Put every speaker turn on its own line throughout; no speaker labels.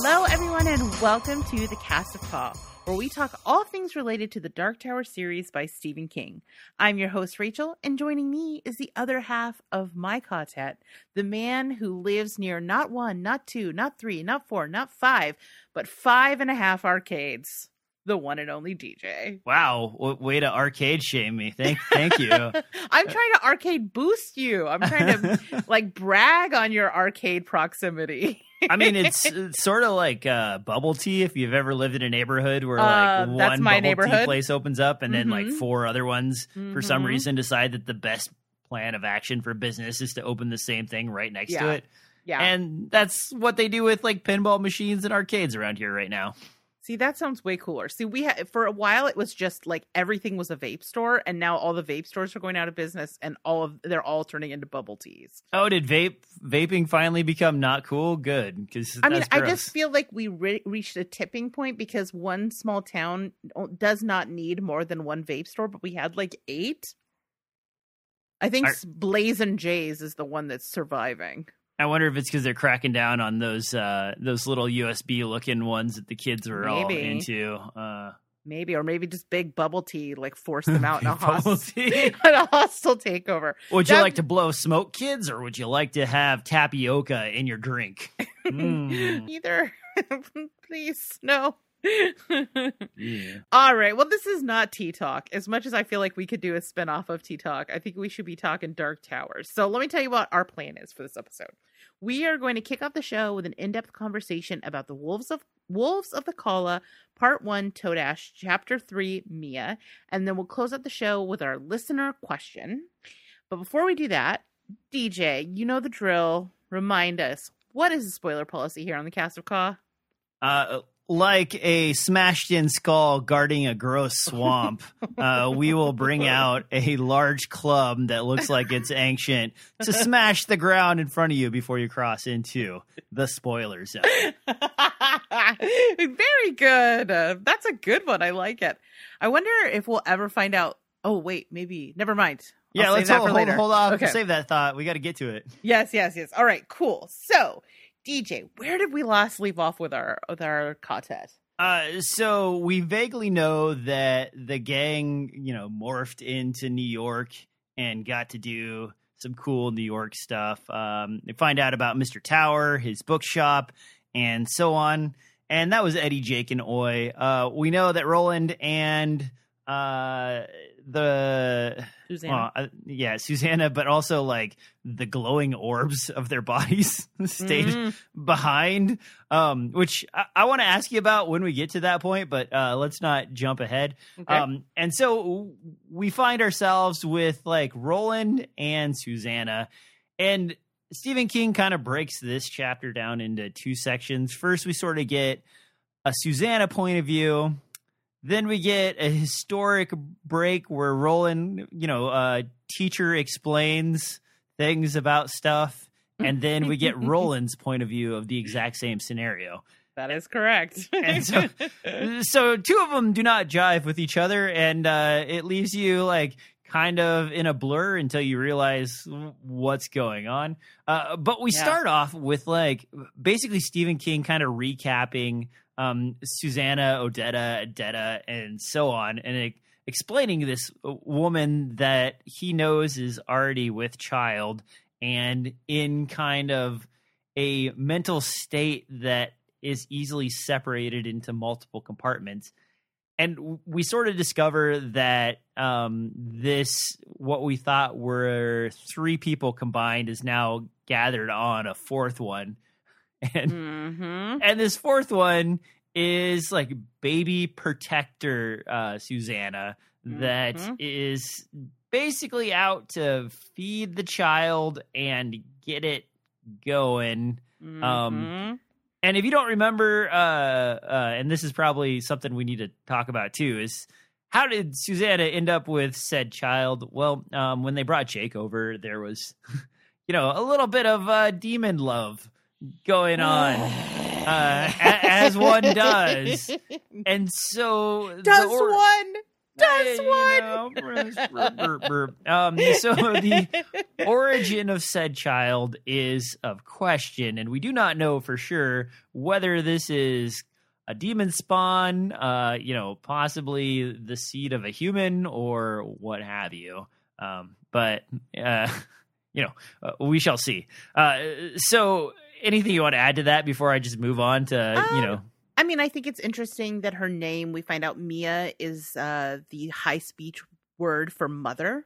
Hello, everyone, and welcome to the Cast of Ka, where we talk all things related to the Dark Tower series by Stephen King. I'm your host, Rachel, and joining me is the other half of my ka-tet, the man who lives near not one, not two, not three, not four, not five, but five and a half arcades. The one and only DJ.
Wow, w- way to arcade shame me. Thank, thank you.
I'm trying to arcade boost you. I'm trying to like brag on your arcade proximity.
I mean, it's, it's sort of like uh, bubble tea. If you've ever lived in a neighborhood where
Uh,
like one bubble tea place opens up, and then like
Mhm.
four other ones for some
Mhm.
reason decide that the best plan of action for business is to open the same thing right next to it,
Yeah.
and that's what they do with like pinball machines and arcades around here right now.
See, that sounds way cooler. See, we ha- for a while it was just like everything was a vape store, and now all the vape stores are going out of business, and all of they're all turning into bubble teas.
Oh, did vape vaping finally become not cool? Good, because
I mean, I just feel like we re- reached a tipping point because one small town does not need more than one vape store, but we had like eight. I think
Are-
Blaze and Jays is the one that's surviving.
I wonder if it's because they're cracking down on those uh, those little USB looking ones that the kids were all
Maybe.
into. Uh,
Maybe, or maybe just big bubble tea like forced them out in a
Bubble tea.
in a hostile takeover.
would you
That-
like to blow smoke, kids, or would you like to have tapioca in your drink? Mm,
Either, please, no.
yeah.
All right. Well, this is not Tea Talk. As much as I feel like we could do a spinoff of Tea Talk, I think we should be talking Dark Towers. So let me tell you what our plan is for this episode. We are going to kick off the show with an in-depth conversation about the Wolves of Wolves of the Calla, Part One, Todash, Chapter Three, Mia, and then we'll close out the show with our listener question. But before we do that, DJ, you know the drill. Remind us what is the spoiler policy here on the Cast of Ka?
Uh, like a smashed in skull guarding a gross swamp, uh, we will bring out a large club that looks like it's ancient to smash the ground in front of you before you cross into the spoiler zone.
Very good. Uh, that's a good one. I like it. I wonder if we'll ever find out. Oh, wait, maybe. Never mind. I'll
Yeah, let's hold, hold, hold off.
Okay.
Save that thought. We got to get to it.
Yes, yes, yes. All right, cool. So, DJ, where did we last leave off with our with our ka-tet?
Uh, so we vaguely know that the gang, you know, morphed into New York and got to do some cool New York stuff. Um, they find out about Mr. Tower, his bookshop, and so on. And that was Eddie, Jake, and Oy. Uh, we know that Roland and uh, the Well, uh, yeah, Susannah, but also like the glowing orbs of their bodies stayed
Mhm.
behind. Um, which I, I want to ask you about when we get to that point, but uh, let's not jump ahead.
Okay.
Um, and so we find ourselves with like Roland and Susannah, and Stephen King kind of breaks this chapter down into two sections. First, we sort of get a Susannah point of view. Then we get a historic break where Roland, you know, uh, teacher explains things about stuff. And then we get Roland's point of view of the exact same scenario.
that is correct.
And so, so two of them do not jive with each other, and uh, it leaves you like kind of in a blur until you realize what's going on. Uh, but we
Yeah.
start off with like basically Stephen King kind of recapping um, Susannah, Odetta, Adetta, and so on, and it, explaining this woman that he knows is already with child and in kind of a mental state that is easily separated into multiple compartments. And we sort of discover that um, this, what we thought were three people combined, is now gathered on a fourth one. And
hmm
and this fourth one is like baby protector uh, Susannah that
Mhm.
is basically out to feed the child and get it going. Um, And if you don't remember, uh, uh, and this is probably something we need to talk about too, is how did Susannah end up with said child? Well, um, when they brought Jake over, there was, you know, a little bit of uh, demon love going on, uh, as one does. And so,
Does
or-
one? Does
I-
one?
know, um, so the origin of said child is of question, and we do not know for sure whether this is a demon spawn, uh, you know, possibly the seed of a human or what have you. Um, but uh, you know, uh, we shall see. Uh, so, anything you want to add to that before I just move on to you
Um,
know?
I mean, I think it's interesting that her name, we find out Mia is uh, the high speech word for mother.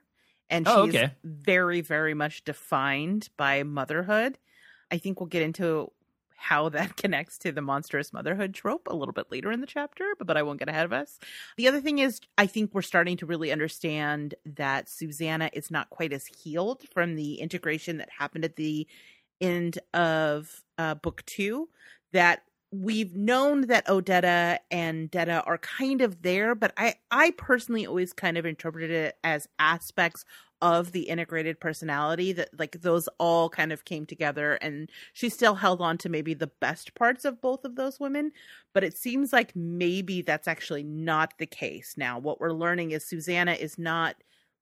And she's
Oh, okay.
very, very much defined by motherhood. I think we'll get into how that connects to the monstrous motherhood trope a little bit later in the chapter, but, but I won't get ahead of us. The other thing is, I think we're starting to really understand that Susannah is not quite as healed from the integration that happened at the end of uh, book two. That we've known that Odetta and Detta are kind of there, but I I personally always kind of interpreted it as aspects of the integrated personality that like those all kind of came together and she still held on to maybe the best parts of both of those women but it seems like maybe that's actually not the case now what we're learning is susannah is not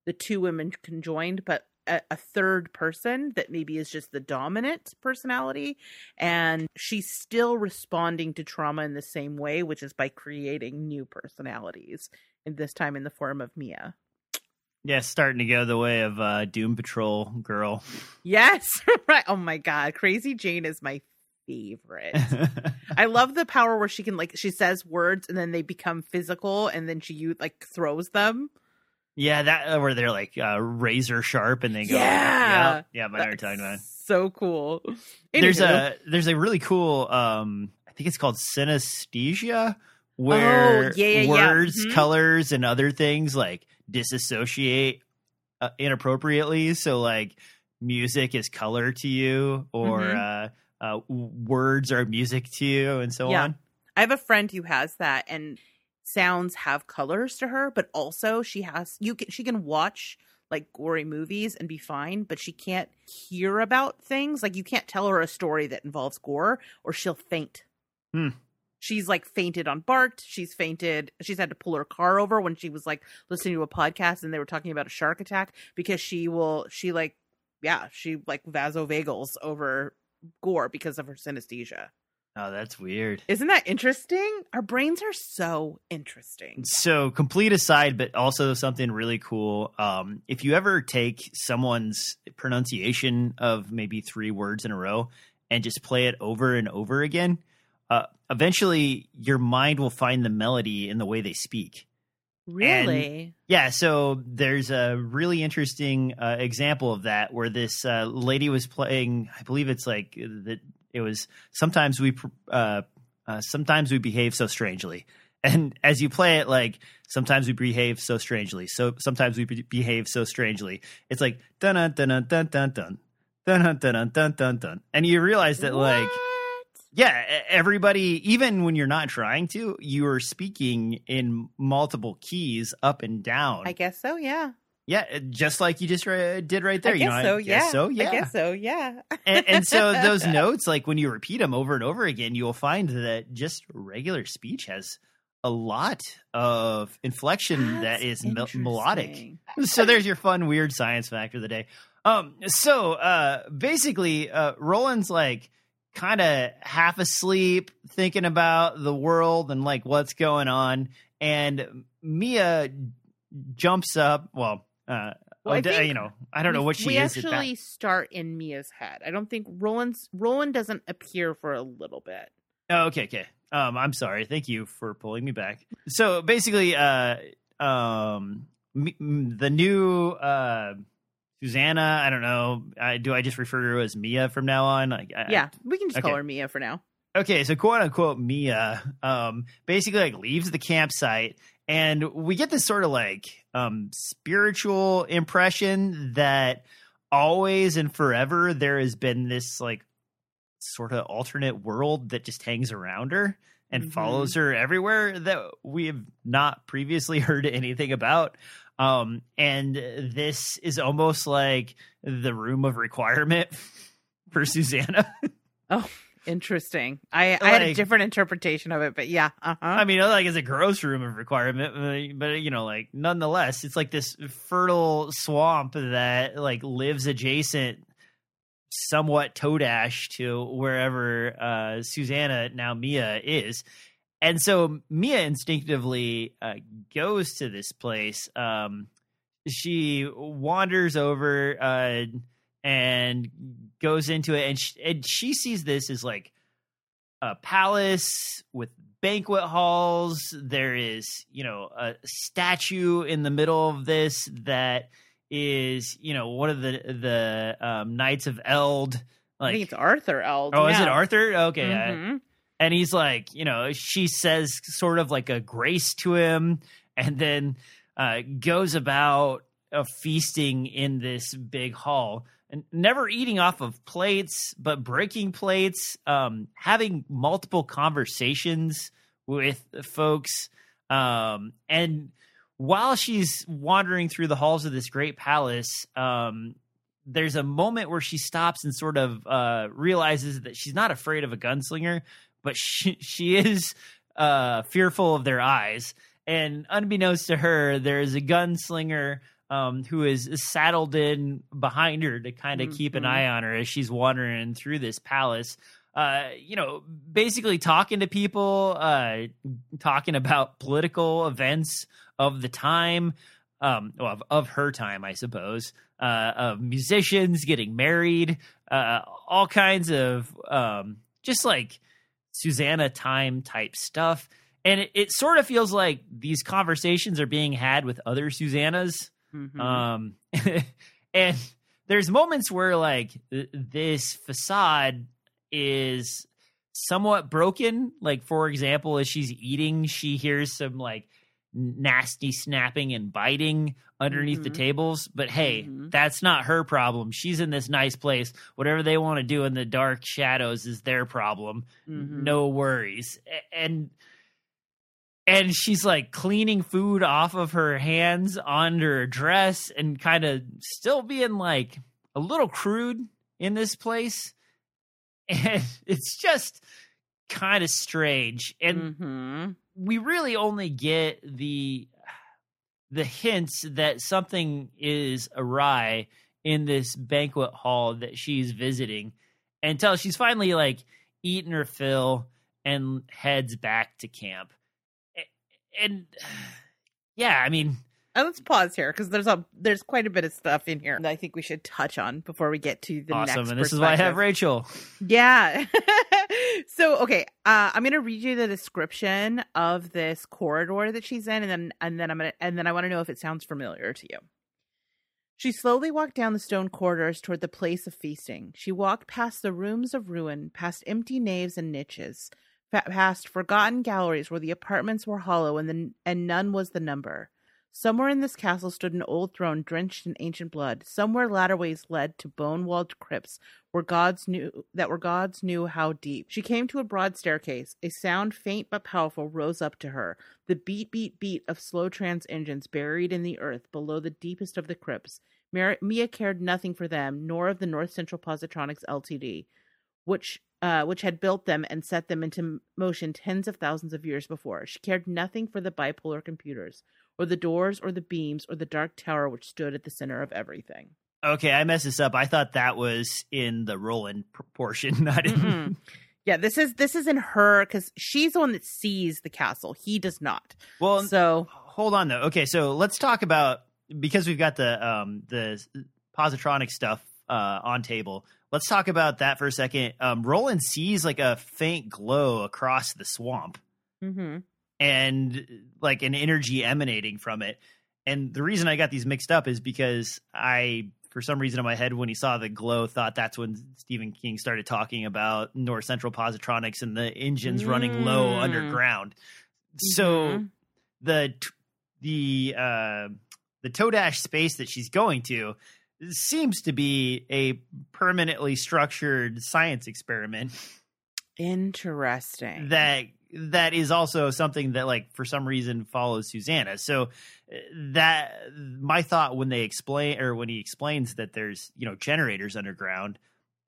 the two women conjoined but a, a third person that maybe is just the dominant personality and she's still responding to trauma in the same way which is by creating new personalities and this time in the form of mia
Yeah, starting to go the way of uh, Doom Patrol girl.
yes right oh my god crazy jane is my favorite I love the power where she can like she says words and then they become physical and then she you like throws them.
Yeah, that uh, where they're like uh, razor sharp and they go.
Yeah.
yeah, yeah. I know you're talking about.
So cool.
There's a there's a really cool. um I think it's called synesthesia, where
Oh, yeah, yeah, yeah.
words,
Mhm.
colors, and other things like disassociate uh, inappropriately. So like music is color to you, or
Mhm.
uh, uh, words are music to you, and so
Yeah.
on.
I have a friend who has that and sounds have colors to her, but also she has you can she can watch like gory movies and be fine, but she can't hear about things. Like you can't tell her a story that involves gore or she'll faint.
Hmm.
She's like fainted on BART. She's fainted. She's had to pull her car over when she was like listening to a podcast and they were talking about a shark attack because she will she like yeah, she like vasovagals over gore because of her synesthesia.
Oh, that's weird.
Isn't that interesting? Our brains are so interesting.
So, complete aside, but also something really cool. Um, if you ever take someone's pronunciation of maybe three words in a row and just play it over and over again, uh, eventually your mind will find the melody in the way they speak.
Really?
Yeah, so there's a really interesting uh, example of that where this uh, lady was playing. I believe it's like that. It was sometimes we, uh, uh, sometimes we behave so strangely, and as you play it, like sometimes we behave so strangely. So sometimes we be- behave so strangely. It's like dun dun dun dun dun dun dun dun dun dun dun dun, and you realize that like yeah, e- everybody, even when you're not trying to, you are speaking in multiple keys up and down.
I guess so, yeah.
Yeah, uh, just like you just uh, did right there.
I
you
guess
know,
so,
I
yeah.
guess so, yeah.
I guess so, yeah.
and, and so those notes, like when you repeat them over and over again, you will find that just regular speech has a lot of inflection that
That's
is melodic so there's your fun weird science fact of the day um so uh basically uh roland's like kind of half asleep thinking about the world and like what's going on and mia jumps up well uh
Well, I
you know i don't know what she
we
is that-
actually start in Mia's head. I don't think Roland's Roland doesn't appear for a little bit.
Oh, okay, okay. Um, I'm sorry. Thank you for pulling me back. So basically, uh, um, the new uh, Susannah. I don't know. I, do I just refer to her as Mia from now on? Like, I,
yeah, we can just call her Mia for now.
Okay, so quote unquote Mia, um, basically like leaves the campsite, and we get this sort of like um spiritual impression that always and forever there has been this like sort of alternate world that just hangs around her and
Mhm.
follows her everywhere that we have not previously heard anything about. Um, and this is almost like the room of requirement for Susannah.
Interesting. I, I had a different interpretation of it, but yeah. Uh huh.
I mean, like it's a gross room of requirement, uh, but you know, like nonetheless, it's like this fertile swamp that like lives adjacent, somewhat todash to wherever uh, Susannah now Mia is, and so Mia instinctively uh, goes to this place. Um, she wanders over uh, and goes into it, and she, and she sees this as like a palace with banquet halls. There is, you know, a statue in the middle of this that is, you know, one of the the um, knights of Eld.
I think
Like,
it's Arthur Eld.
oh, is it Arthur? Okay, yeah.
Mhm.
and he's like, you know, she says sort of like a grace to him, and then uh, goes about uh, feasting in this big hall and never eating off of plates, but breaking plates, um, having multiple conversations with folks, um, and while she's wandering through the halls of this great palace, um, there's a moment where she stops and sort of uh, realizes that she's not afraid of a gunslinger, but she she is uh, fearful of their eyes. And unbeknownst to her, there is a gunslinger um, who is saddled in behind her to kind of keep an eye on her as she's wandering through this palace. Uh, you know, basically talking to people, uh, talking about political events of the time, um, well, of, of her time, I suppose, uh, of musicians getting married, uh, all kinds of um, just like Susannah time type stuff. And it, it sort of feels like these conversations are being had with other Susannahs.
Mhm.
Um, and there's moments where like th- this facade is somewhat broken. Like for example, as she's eating, she hears some like nasty snapping and biting underneath the
Mhm.
tables. But hey,
Mhm.
that's not her problem. She's in this nice place. Whatever they want to do in the dark shadows is their problem
Mhm.
no worries and and she's like cleaning food off of her hands under her dress and kind of still being like a little crude in this place. And it's just kind of strange. And
Mhm.
we really only get the the hints that something is awry in this banquet hall that she's visiting until she's finally like eaten her fill and heads back to camp and yeah i mean
And let's pause here because there's a there's quite a bit of stuff in here that I think we should touch on before we get to the
awesome
next.
and this is why i have rachel
Yeah. so okay, uh, I'm gonna read you the description of this corridor that she's in, and then and then I'm gonna and then I want to know if it sounds familiar to you. She slowly walked down the stone corridors toward the place of feasting. She walked past the rooms of ruin, past empty naves and niches, past forgotten galleries where the apartments were hollow and the, and none was the number. Somewhere in this castle stood an old throne drenched in ancient blood. Somewhere ladderways led to bone-walled crypts where gods knew that were gods knew how deep. She came to a broad staircase. A sound faint but powerful rose up to her. The beat beat beat of slo-trans engines buried in the earth below the deepest of the crypts. Mia cared nothing for them, nor of the North Central Positronics Ltd, which uh, which had built them and set them into motion tens of thousands of years before. She cared nothing for the bipolar computers, or the doors, or the beams, or the dark tower which stood at the center of everything.
okay i messed this up i thought that was in the roland portion not in
Mm-mm. Yeah, this is this is in her because she's the one that sees the castle. He does not.
well
So
hold on though. Okay, so let's talk about because we've got the um the positronic stuff uh on table. Let's talk about that for a second. Um Roland sees like a faint glow across the swamp
mhm.
and like an energy emanating from it. And the reason I got these mixed up is because I for some reason in my head when he saw the glow thought that's when Stephen King started talking about North Central Positronics and the engines running low
Mm.
underground. So
Mhm.
the the uh the Todash space that she's going to seems to be a permanently structured science experiment
interesting.
that that is also something that like for some reason follows Susannah. So uh, that my thought when they explain or when he explains that there's you know generators underground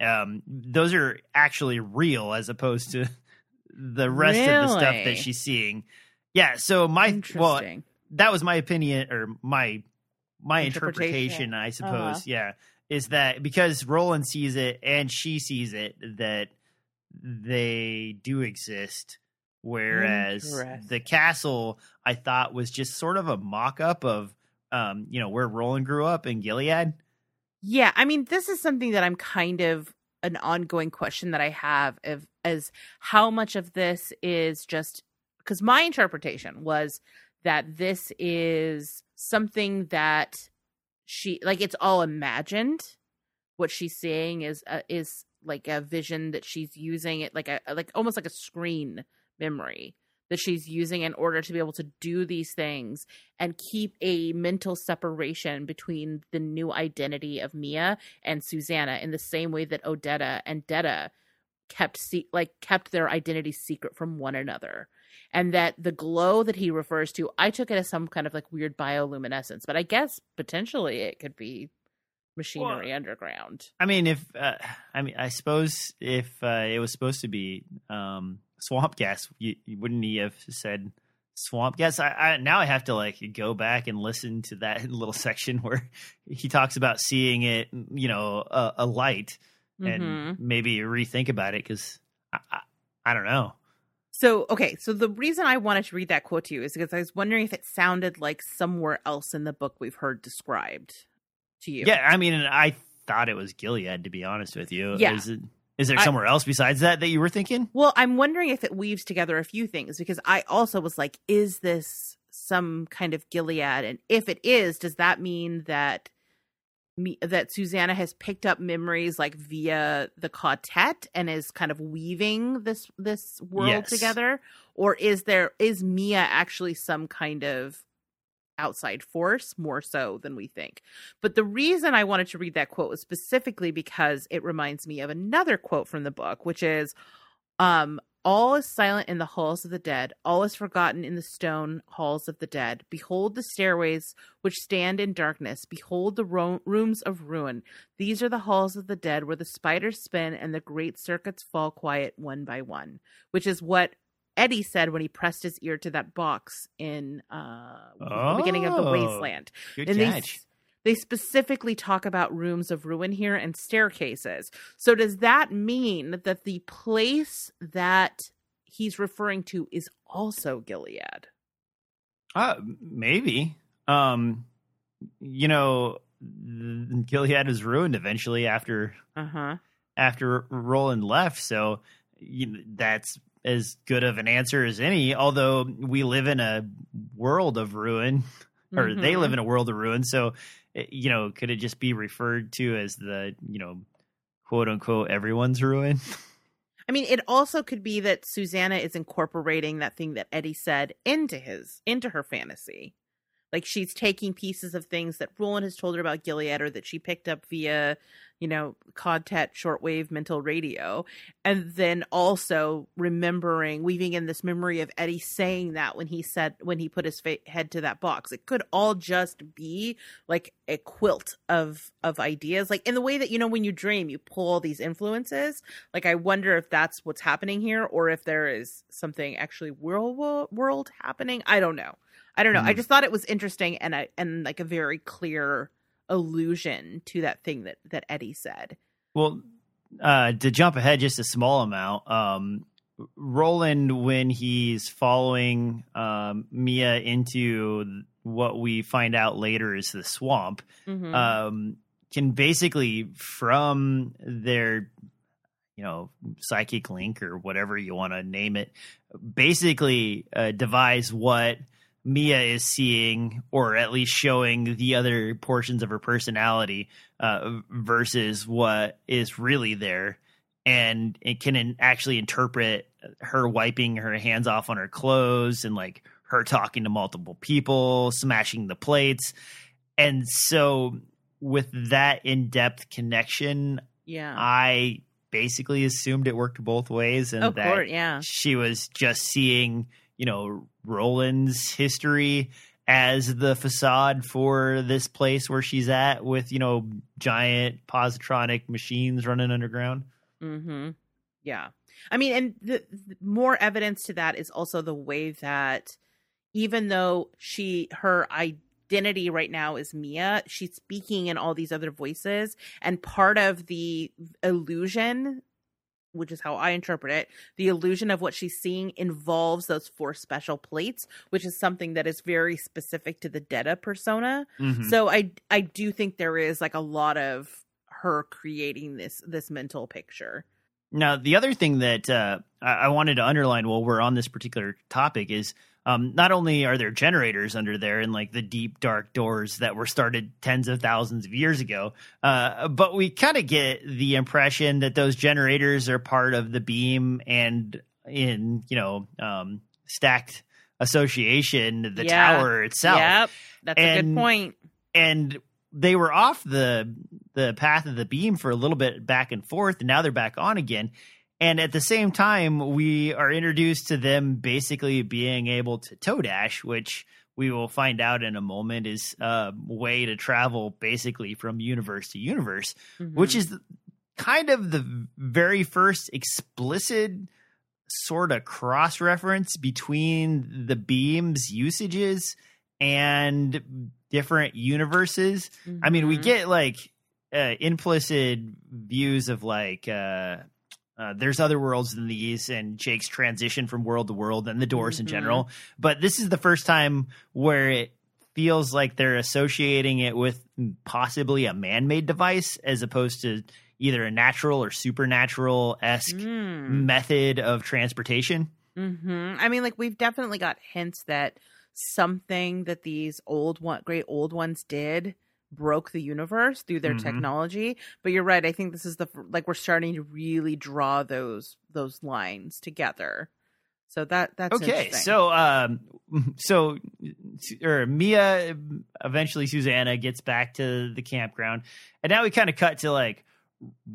um, those are actually real as opposed to the rest of the stuff that she's seeing. Yeah. So my well, that was my opinion or my my
Interpretation.
interpretation, I suppose.
Uh-huh.
Yeah, is that because Roland sees it and she sees it that they do exist, whereas the castle I thought was just sort of a mock up of um you know where Roland grew up in Gilead.
Yeah, I mean, this is something that I'm kind of an ongoing question that I have of as how much of this is just because my interpretation was that this is something that she like it's all imagined. What she's seeing is is like a vision that she's using it like a like almost like a screen memory that she's using in order to be able to do these things and keep a mental separation between the new identity of Mia and Susannah in the same way that Odetta and Detta kept se- like kept their identity secret from one another. And that the glow that he refers to, I took it as some kind of like weird bioluminescence, but I guess potentially it could be machinery underground.
I mean, if uh, I mean, I suppose if uh, it was supposed to be um, swamp gas, you, wouldn't he have said swamp gas? I, I now I have to like go back and listen to that little section where he talks about seeing it, you know, a, a light, and
Mhm.
maybe rethink about it because I, I, I don't know.
So, okay, so the reason I wanted to read that quote to you is because I was wondering if it sounded like somewhere else in the book we've heard described to you.
Yeah, I mean, I thought it was Gilead to be honest with you.
Yeah.
Is, it, is there
I-
somewhere else besides that that you were thinking?
Well, I'm wondering if it weaves together a few things because I also was like, is this some kind of Gilead? And if it is, does that mean that me that Susannah has picked up memories like via the ka-tet and is kind of weaving this this world
Yes.
together? Or is there is Mia actually some kind of outside force more so than we think. But the reason I wanted to read that quote was specifically because it reminds me of another quote from the book, which is um all is silent in the halls of the dead, all is forgotten in the stone halls of the dead. Behold the stairways which stand in darkness, behold the ro- rooms of ruin. These are the halls of the dead where the spiders spin and the great circuits fall quiet one by one, which is what Eddie said when he pressed his ear to that box in uh, the beginning of the
Oh.
wasteland.
Good
and
catch.
s- they specifically talk about rooms of ruin here and staircases. So does that mean that the place that he's referring to is also Gilead?
Uh, maybe. Um, you know, Gilead was ruined eventually after
Uh huh.
after Roland left. So that's as good of an answer as any. Although we live in a world of ruin, or
Mm-hmm.
they live in a world of ruin. So Eh, you know, could it just be referred to as the you know, quote unquote, everyone's ruin?
I mean, it also could be that Susannah is incorporating that thing that Eddie said into his into her fantasy. Like she's taking pieces of things that Roland has told her about Gilead or that she picked up via, you know, ka-tet shortwave mental radio. And then also remembering, weaving in this memory of Eddie saying that when he said, when he put his fa- head to that box. It could all just be like a quilt of, of ideas. Like in the way that, you know, when you dream, you pull all these influences like i wonder if that's what's happening here or if there is something actually world world happening i don't know i don't know i
Hmm.
just thought it was interesting and I and like a very clear allusion to that thing that that eddie said
Well, uh, to jump ahead just a small amount, um, Roland, when he's following um, Mia into what we find out later is the swamp,
Mhm.
um, can basically from their you know psychic link or whatever you want to name it basically uh, devise what mia is seeing or at least showing the other portions of her personality uh, versus what is really there. And it can in- actually interpret her wiping her hands off on her clothes and like her talking to multiple people smashing the plates. And so with that in-depth connection
yeah.
I basically assumed it worked both ways and
of
that
course yeah.
she was just seeing you know roland's history as the facade for this place where she's at with, you know, giant positronic machines running underground.
Mm-hmm. Yeah. I mean, and the, the more evidence to that is also the way that even though she her identity right now is Mia, she's speaking in all these other voices, and part of the illusion which is how I interpret it, the illusion of what she's seeing involves those four special plates, which is something that is very specific to the Detta persona.
Mhm.
So I I do think there is like a lot of her creating this this mental picture.
Now, the other thing that uh, I wanted to underline while we're on this particular topic is um, not only are there generators under there in like the deep, dark doors that were started tens of thousands of years ago, uh, but we kind of get the impression that those generators are part of the beam and in, you know, um, stacked association, the
Yeah.
tower itself
Yep. That's a good
And-
point.
and they were off the the path of the beam for a little bit back and forth and now they're back on again and at the same time we are introduced to them basically being able to todash which we will find out in a moment is a way to travel basically from universe to universe which
Mhm.
is kind of the very first explicit sort of cross reference between the beam's usages and different universes. I mean, we
Mhm.
get like uh, implicit views of like uh, uh, there's other worlds than these, and Jake's transition from world to world, and the Doors in
Mhm.
general. But this is the first time where it feels like they're associating it with possibly a man-made device as opposed to either a natural or supernatural esque
Mm.
method of transportation.
hmm I mean, like we've definitely got hints that something that these old one, great old ones did broke the universe through their
Mhm.
technology. But you're right. I think this is the like we're starting to really draw those those lines together. So that that's
okay so um so or mia eventually susanna gets back to the campground and now we kind of cut to like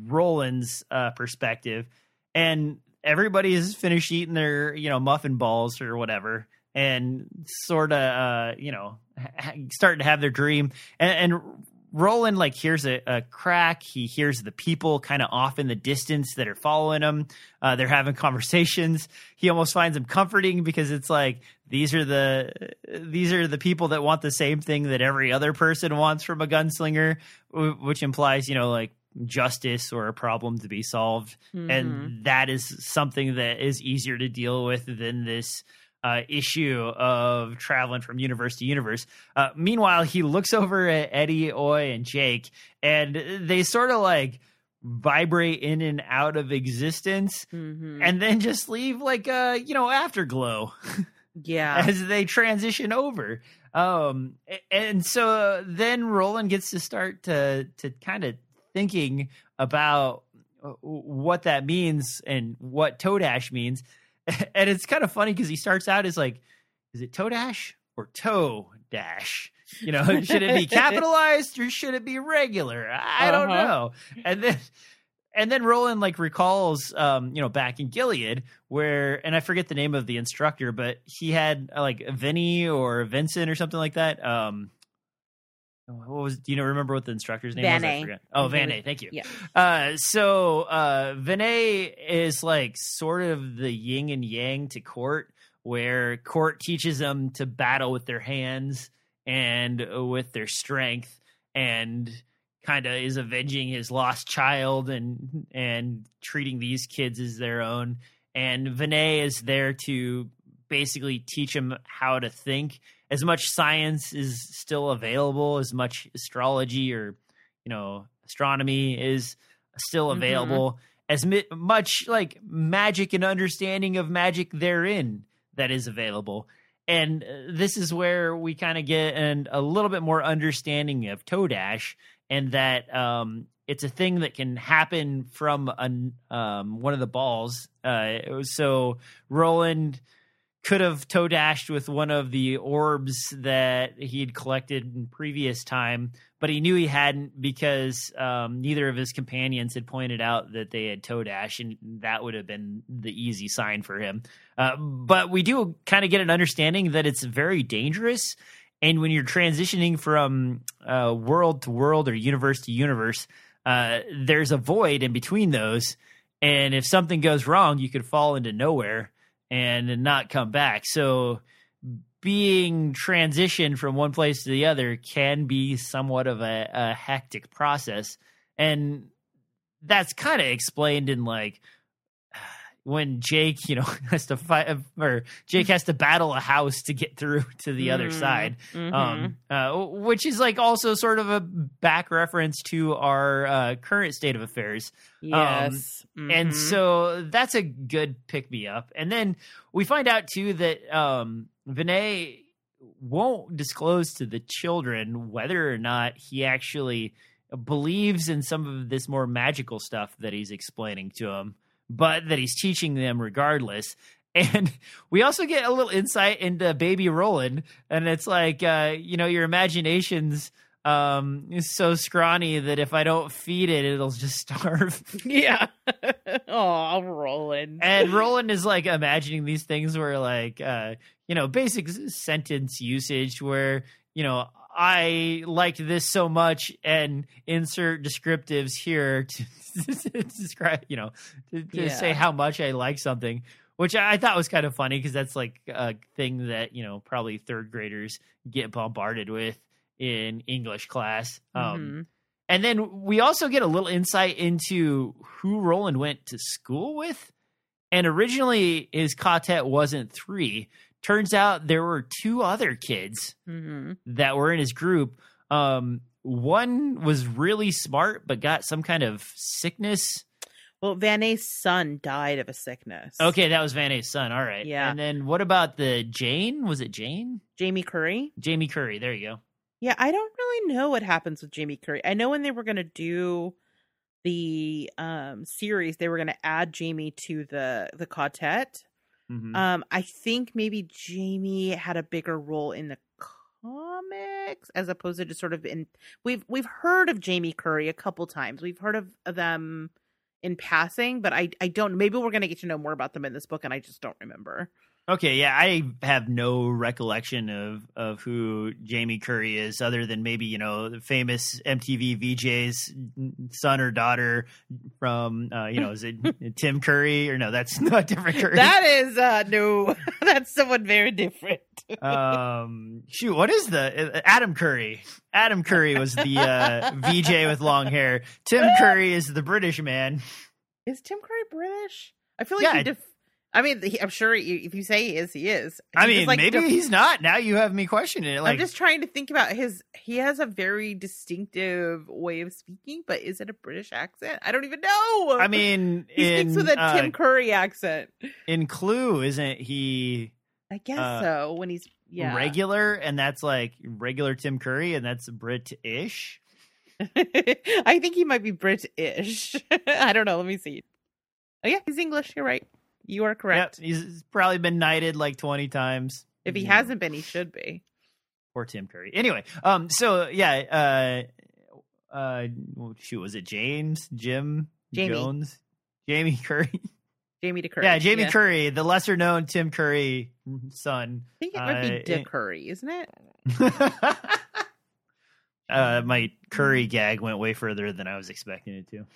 roland's uh perspective and everybody has finished eating their you know muffin balls or whatever and sort of uh you know ha- starting to have their dream and, and Roland like hears a, a crack. He hears the people kind of off in the distance that are following him. Uh, they're having conversations. He almost finds them comforting because it's like these are the these are the people that want the same thing that every other person wants from a gunslinger, wh- which implies you know like justice or a problem to be solved,
Mhm.
and that is something that is easier to deal with than this uh, issue of traveling from universe to universe. Uh, meanwhile, he looks over at Eddie, Oy, and Jake, and they sort of like vibrate in and out of existence,
Mhm.
and then just leave like a you know afterglow
yeah,
as they transition over. Um, and so then Roland gets to start to to kind of thinking about uh, what that means and what todash means. And it's kind of funny because he starts out as like, is it todash or toe dash? You know, should it be capitalized or should it be regular? I don't
Uh-huh.
know. And then and then Roland like recalls um, you know, back in Gilead where and I forget the name of the instructor, but he had uh, like Vinny or Vincent or something like that. Um what was do you know remember what the instructor's name was? I forget. Oh,
I think it
Vannay, thank you.
yeah.
Uh, so uh, Vannay is like sort of the yin and yang to Cort, where Cort teaches them to battle with their hands and with their strength, and kind of is avenging his lost child and and treating these kids as their own. And Vannay is there to basically teach them how to think. As much science is still available, as much astrology or you know astronomy is still
Mhm.
available as mi- much like magic and understanding of magic therein that is available and uh, this is where we kind of get an, a little bit more understanding of Todash and that um, it's a thing that can happen from an, um, one of the balls. Uh, it was- so Roland could have todashed with one of the orbs that he had collected in previous time, but he knew he hadn't because um, neither of his companions had pointed out that they had todash, and that would have been the easy sign for him. Uh, but we do kind of get an understanding that it's very dangerous. and when you're transitioning from uh, world to world or universe to universe, uh, there's a void in between those. And if something goes wrong, you could fall into nowhere and not come back. So being transitioned from one place to the other can be somewhat of a, a hectic process. And that's kind of explained in like when Jake, you know, has to fight or Jake has to battle a house to get through to the mm, other side, mm-hmm. um, uh, which is like also sort of a back reference to our uh, current state of affairs.
Um, yes,
um, mm-hmm. and so that's a good pick me up. And then we find out too that um, Vannay won't disclose to the children whether or not he actually believes in some of this more magical stuff that he's explaining to them but that he's teaching them regardless. And we also get a little insight into baby Roland. And it's like, uh, you know, your imagination's um, is so scrawny that if I don't feed it, it'll just starve.
Yeah. oh, Roland.
And Roland is like imagining these things where, like, uh, you know, basic sentence usage where, you know, I liked this so much and insert descriptives here to, to describe, you know, to, to yeah. say how much I like something, which I thought was kind of funny because that's like a thing that, you know, probably third graders get bombarded with in English class. Um, mm-hmm. And then we also get a little insight into who Roland went to school with. And originally his ka-tet wasn't three turns out there were two other kids mm-hmm. that were in his group. Um, one was really smart, but got some kind of sickness.
Well, Vannay's son died of a sickness.
Okay, that was Vannay's son. All right.
Yeah.
And then what about the Jane? Was it Jane?
Jamie Curry.
Jamie Curry. There you go.
Yeah, I don't really know what happens with Jamie Curry. I know when they were going to do the um series, they were going to add Jamie to the the ka-tet. Mm-hmm. Um, I think maybe Jamie had a bigger role in the comics as opposed to just sort of in we've we've heard of Jamie Curry a couple times. We've heard of, of them in passing, but I I don't maybe we're gonna get to know more about them in this book and I just don't remember.
Okay, yeah, I have no recollection of of who Jamie Curry is, other than maybe you know the famous MTV VJ's son or daughter from uh, you know is it Tim Curry or no? That's not different Curry.
That is uh, no, that's someone very different.
um, shoot, what is the uh, Adam Curry? Adam Curry was the uh, VJ with long hair. Tim Curry is the British man.
Is Tim Curry British? I feel like yeah, he def- I mean, he, I'm sure if you say he is, he is.
I mean, like maybe def- he's not. Now you have me questioning it. Like,
I'm just trying to think about his. He has a very distinctive way of speaking, but is it a British accent? I don't even know.
I mean,
he in, speaks with a uh, Tim Curry accent.
In Clue, isn't he?
I guess uh, so. When he's yeah
regular, and that's like regular Tim Curry, and that's British.
I think he might be British. I don't know. Let me see. Oh yeah, he's English. You're right. You are correct.
Yep, he's probably been knighted like 20 times.
If he hasn't been, he should be.
Or Tim Curry. Anyway, um, so yeah, uh, uh, shoot, was it James, Jim,
Jamie.
Jones, Jamie Curry?
Jamie DeCurry.
Yeah, Jamie yeah. Curry, the lesser known Tim Curry son.
I think it might uh, be Dick Curry, isn't it?
uh, my Curry gag went way further than I was expecting it to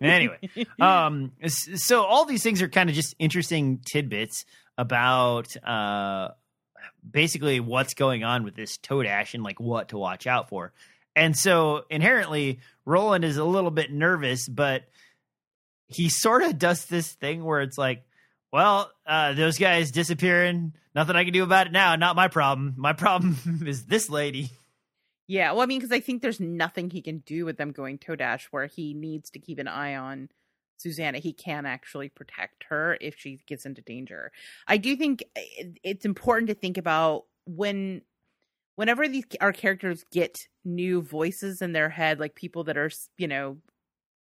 anyway, um, so all these things are kind of just interesting tidbits about uh, basically what's going on with this Todash and like what to watch out for. And so inherently, Roland is a little bit nervous, but he sort of does this thing where it's like, well, uh, those guys disappearing, nothing I can do about it now. Not my problem. My problem is this lady.
Yeah, well, I mean, because I think there's nothing he can do with them going todash where he needs to keep an eye on Susannah. He can actually protect her if she gets into danger. I do think eh, it's important to think about when, whenever these our characters get new voices in their head, like people that are, you know,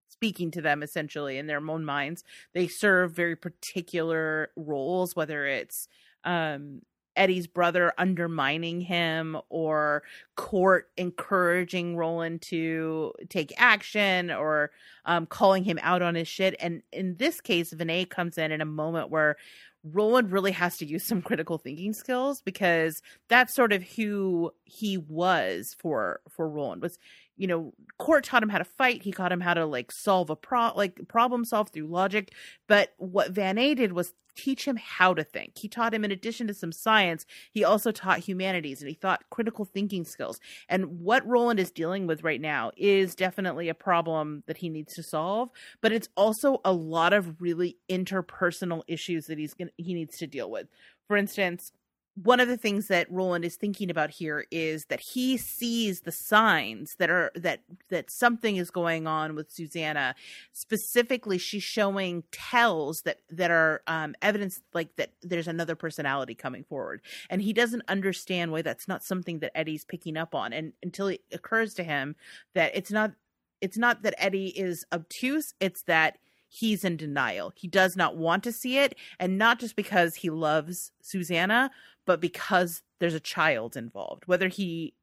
speaking to them essentially in their own minds, they serve very particular roles, whether it's um Eddie's brother undermining him or Cort encouraging Roland to take action or um, calling him out on his shit. And in this case, Vannay comes in in a moment where Roland really has to use some critical thinking skills because that's sort of who he was for for Roland was you know Cort taught him how to fight he taught him how to like solve a pro like problem solve through logic but what Vannay did was teach him how to think. He taught him, in addition to some science, he also taught humanities and he taught critical thinking skills. And what Roland is dealing with right now is definitely a problem that he needs to solve, but it's also a lot of really interpersonal issues that he's going he needs to deal with. For instance, one of the things that Roland is thinking about here is that he sees the signs that are that that something is going on with Susannah. Specifically, she's showing tells that that are um, evidence like that there's another personality coming forward, and he doesn't understand why that's not something that Eddie's picking up on, and until it occurs to him that it's not it's not that Eddie is obtuse, it's that he's in denial. He does not want to see it, and not just because he loves Susannah, but because there's a child involved. Whether he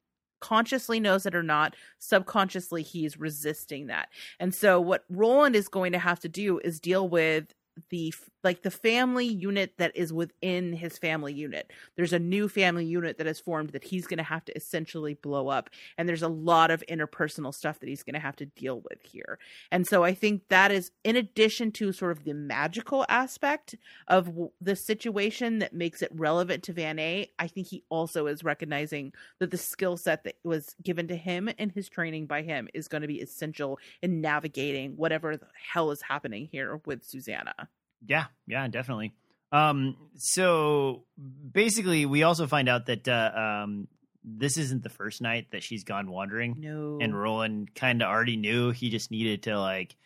consciously knows it or not, subconsciously he's resisting that. And so what Roland is going to have to do is deal with the like the family unit that is within his family unit. There's a new family unit that has formed that he's going to have to essentially blow up and there's a lot of interpersonal stuff that he's going to have to deal with here. And so I think that is in addition to sort of the magical aspect of the situation that makes it relevant to Vannay, I think he also is recognizing that the skill set that was given to him and his training by him is going to be essential in navigating whatever the hell is happening here with Susannah.
Yeah, yeah, definitely. Um, so basically, we also find out that uh, um, this isn't the first night that she's gone wandering.
No,
and Roland kind of already knew he just needed to like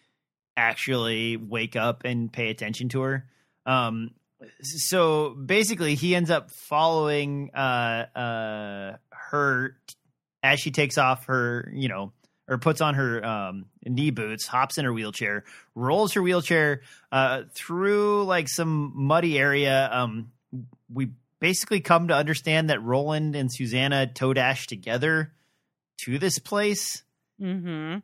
actually wake up and pay attention to her. Um, so basically, he ends up following uh, uh, her as she takes off her, you know, or puts on her um, knee boots, hops in her wheelchair, rolls her wheelchair uh, through like some muddy area. Um, we basically come to understand that Roland and Susannah toe dash together to this place.
Mm-hmm.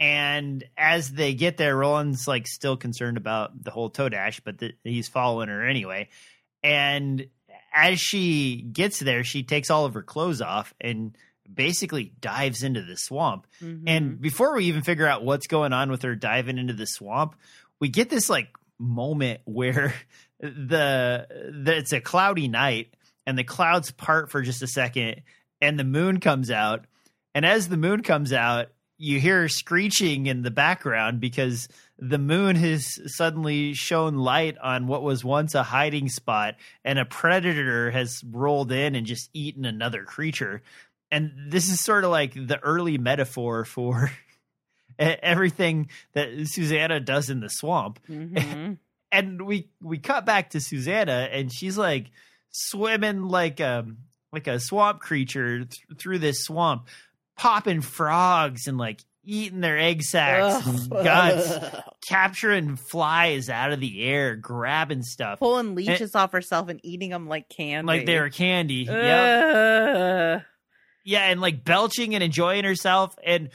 And as they get there, Roland's like still concerned about the whole todash, but the, he's following her anyway. And as she gets there, she takes all of her clothes off and basically dives into the swamp. Mm-hmm. And before we even figure out what's going on with her diving into the swamp, we get this like moment where the, the it's a cloudy night and the clouds part for just a second and the moon comes out. And as the moon comes out, you hear screeching in the background because the moon has suddenly shown light on what was once a hiding spot and a predator has rolled in and just eaten another creature and this is sort of like the early metaphor for everything that Susannah does in the swamp.
Mm-hmm.
And we we cut back to Susannah, and she's like swimming like a like a swamp creature th- through this swamp, popping frogs and like eating their egg sacs and guts, capturing flies out of the air, grabbing stuff,
pulling leeches and, off herself and eating them like candy,
like they were candy. Uh. Yep. Yeah, and like belching and enjoying herself. And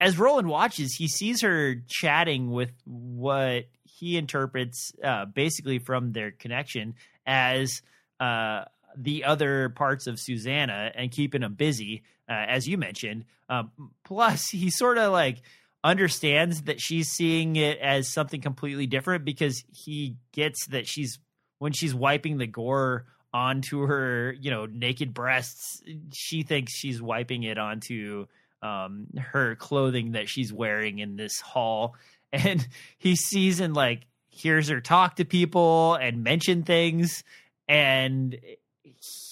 as Roland watches, he sees her chatting with what he interprets uh, basically from their connection as uh, the other parts of Susannah and keeping him busy, uh, as you mentioned. Um, plus, he sort of like understands that she's seeing it as something completely different because he gets that she's when she's wiping the gore onto her, you know, naked breasts. She thinks she's wiping it onto um, her clothing that she's wearing in this hall. And he sees and like hears her talk to people and mention things. And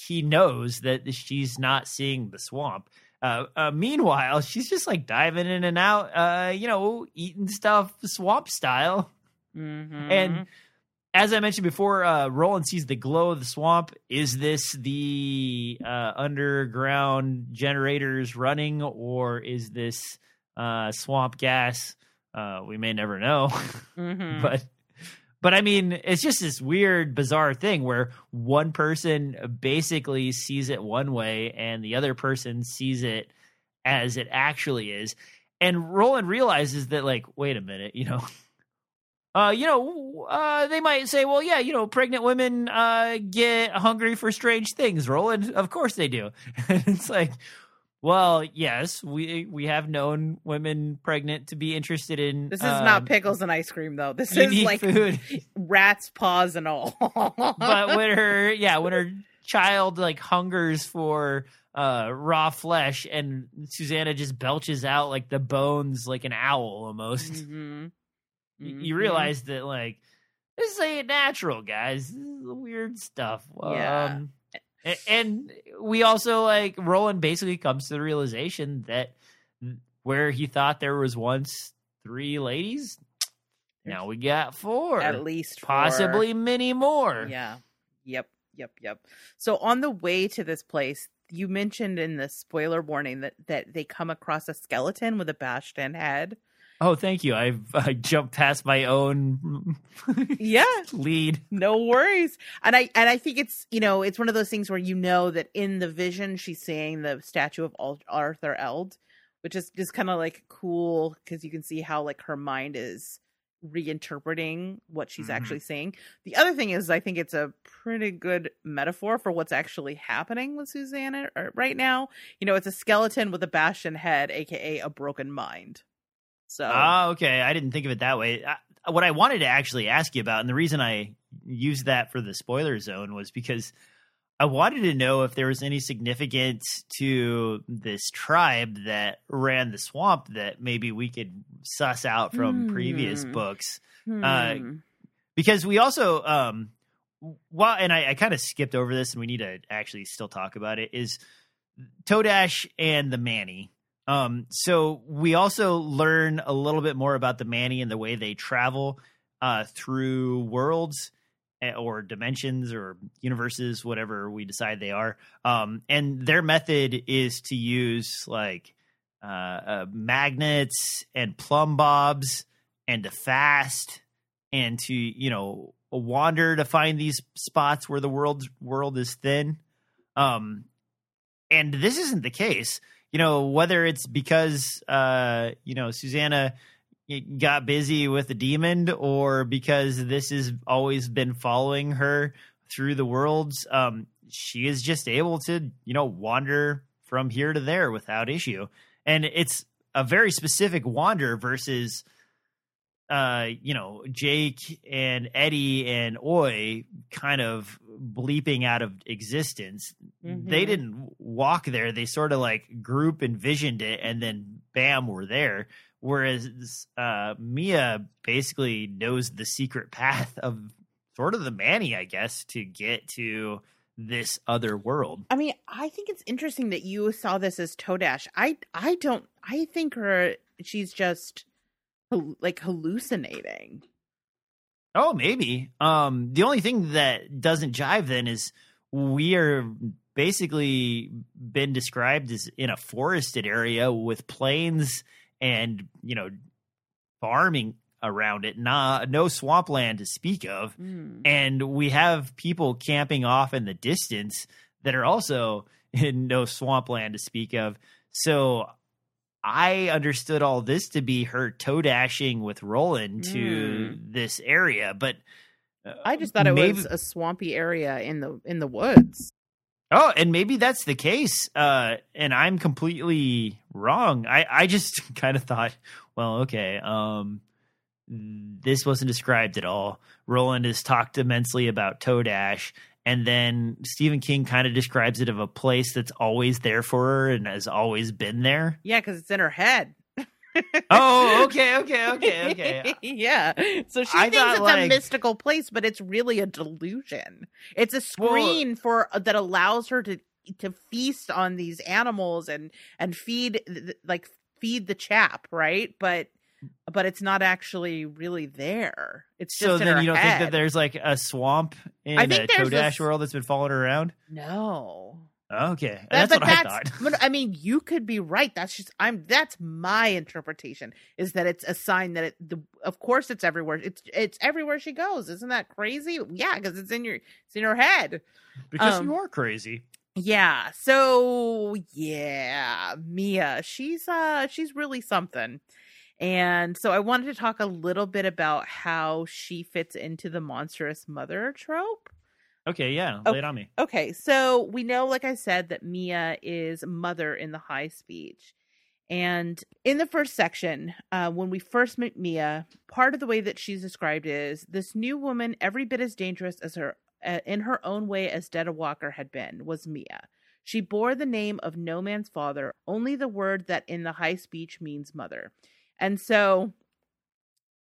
he knows that she's not seeing the swamp. Uh, uh, meanwhile, she's just like diving in and out, uh, you know, eating stuff swamp style.
Mm-hmm.
And as I mentioned before, uh, Roland sees the glow of the swamp. Is this the uh, underground generators running, or is this uh, swamp gas? Uh, we may never know,
mm-hmm.
but but I mean, it's just this weird, bizarre thing where one person basically sees it one way, and the other person sees it as it actually is. And Roland realizes that, like, wait a minute, you know uh, you know, uh, they might say, well, yeah, you know, pregnant women uh, get hungry for strange things, Roland. Of course they do. and it's like, well, yes, we we have known women pregnant to be interested in.
This is
uh,
not pickles and ice cream though. This is like
food.
rat's paws and all.
but when her, yeah, when her child like hungers for uh raw flesh and Susannah just belches out like the bones like an owl almost.
Mhm. Mhm.
you realize that like this ain't natural, guys. This is weird stuff.
Yeah.
Um, a- and we also like Roland basically comes to the realization that where he thought there was once three ladies, now we got four,
at least four.
possibly many more.
Yeah. Yep. Yep. Yep. So on the way to this place, you mentioned in the spoiler warning that that they come across a skeleton with a bashed in head.
Oh, thank you. I've I jumped past my own
Yeah.
lead.
No worries. And I and I think it's you know it's one of those things where you know that in the vision she's seeing the statue of Arthur Eld, which is just kind of like cool because you can see how like her mind is reinterpreting what she's
Mhm.
actually seeing. The other thing is I think it's a pretty good metaphor for what's actually happening with Susannah uh, right now. You know, it's a skeleton with a bastion head, aka a broken mind. So
Ah, okay. I didn't think of it that way. I, what I wanted to actually ask you about, and the reason I used that for the spoiler zone was because I wanted to know if there was any significance to this tribe that ran the swamp that maybe we could suss out from previous
Hmm.
books.
hmm.
Because we also, um, well, and I, I kind of skipped over this, and we need to actually still talk about it. Is Todash and the Manni. Um, so we also learn a little bit more about the Manni and the way they travel uh, through worlds eh, or dimensions or universes, whatever we decide they are. Um, and their method is to use like uh, uh, magnets and plumb bobs and to fast and to you know wander to find these spots where the world world is thin. Um, and this isn't the case you know whether it's because uh you know susannah got busy with the demon or because this has always been following her through the worlds um she is just able to you know wander from here to there without issue. And it's a very specific wander versus uh you know jake and eddie and Oy kind of bleeping out of existence they
Mhm.
didn't walk there they sort of like group envisioned it and then bam we're there whereas uh mia basically knows the secret path of sort of the Manni i guess to get to this other world
I mean, I think it's interesting that you saw this as Todash. I I don't. I think her she's just like hallucinating.
Oh, maybe. Um, the only thing that doesn't jive then is we are basically been described as in a forested area with plains and you know farming around it, not no swampland to speak of,
Mm.
and we have people camping off in the distance that are also in no swampland to speak of. So I understood all this to be her todashing with Roland to this area, but uh,
I just thought it
maybe-
was a swampy area in the in the woods.
Oh, and maybe that's the case. Uh, and I'm completely wrong. I, I just kind of thought, well, okay, um, this wasn't described at all. Roland has talked immensely about Todash, and then Stephen King kind of describes it of a place that's always there for her and has always been there.
Yeah, because it's in her head.
Oh, okay, okay, okay, okay.
yeah. So she
I
thinks
thought,
it's a mystical place, but it's really a delusion. It's a
Well-
screen for uh, that allows her to to feast on these animals and and feed like feed the chap, right? But but it's not actually really there. It's just
So then you don't think that there's like a swamp in
I
a
think
Todash
this-
world that's been following her around?
no.
Okay,
That-
that's what
but
I thought.
but, I mean, you could be right. That's just I'm. That's my interpretation. Is that it's a sign that it. The, of course, it's everywhere. It's it's everywhere she goes. Isn't that crazy? Yeah, because it's in your it's in her head.
Because
um,
you are crazy.
Yeah. So yeah, Mia. She's uh she's really something. And so I wanted to talk a little bit about how she fits into the monstrous mother trope.
Okay, yeah, lay it on me.
Okay, so we know, like I said, that Mia is mother in the high speech. And in the first section, uh, when we first meet Mia, part of the way that she's described is this new woman, every bit as dangerous as her, uh, in her own way as Detta Walker had been, was Mia. She bore the name of no man's father, only the word that in the high speech means mother. And so,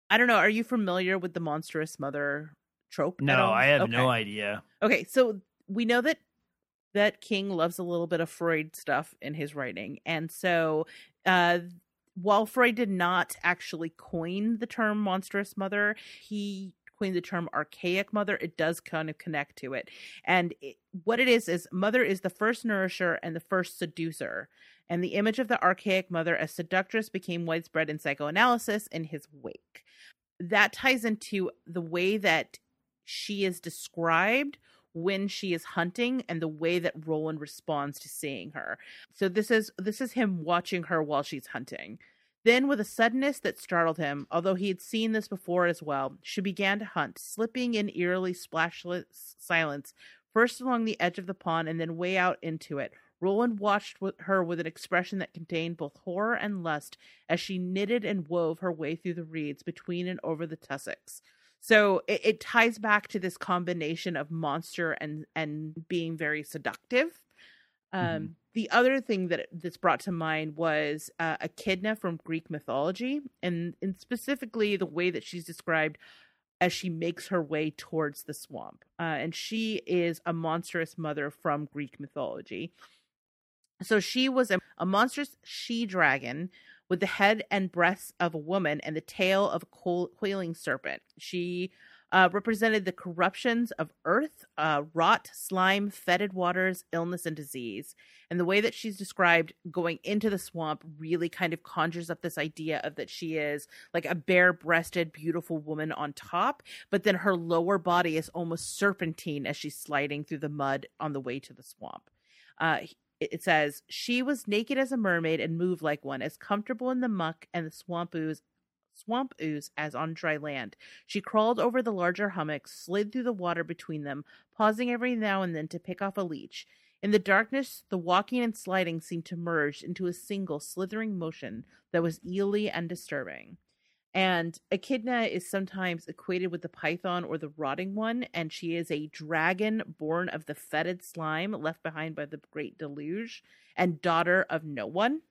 I don't know. Are you familiar with the monstrous mother trope?
No. I have
Okay.
no idea.
Okay, so we know that that King loves a little bit of Freud stuff in his writing, and so uh, while Freud did not actually coin the term monstrous mother, he coined the term archaic mother. It does kind of connect to it, and it, what it is is mother is the first nourisher and the first seducer, and the image of the archaic mother as seductress became widespread in psychoanalysis in his wake. That ties into the way that she is described when she is hunting and the way that Roland responds to seeing her. So this is this is him watching her while she's hunting. Then with a suddenness that startled him, although he had seen this before as well, she began to hunt, slipping in eerily splashless silence, first along the edge of the pond and then way out into it. Roland watched with her with an expression that contained both horror and lust as she knitted and wove her way through the reeds between and over the tussocks. So it, it ties back to this combination of monster and and being very seductive. Um,
Mhm.
The other thing that this brought to mind was uh, Echidna from Greek mythology, and, and specifically the way that she's described as she makes her way towards the swamp. Uh, and she is a monstrous mother from Greek mythology. So she was a, a monstrous she dragon with the head and breasts of a woman and the tail of a coil- coiling serpent. She uh, represented the corruptions of earth, uh, rot, slime, fetid waters, illness, and disease. And the way that she's described going into the swamp really kind of conjures up this idea of that she is like a bare breasted, beautiful woman on top, but then her lower body is almost serpentine as she's sliding through the mud on the way to the swamp. Uh, it says she was naked as a mermaid and moved like one, as comfortable in the muck and the swamp ooze, swamp ooze as on dry land. She crawled over the larger hummocks, slid through the water between them, pausing every now and then to pick off a leech. In the darkness, the walking and sliding seemed to merge into a single slithering motion that was eerily and disturbing. And Echidna is sometimes equated with the python or the rotting one, and she is a dragon born of the fetid slime left behind by the great deluge, and daughter of no one.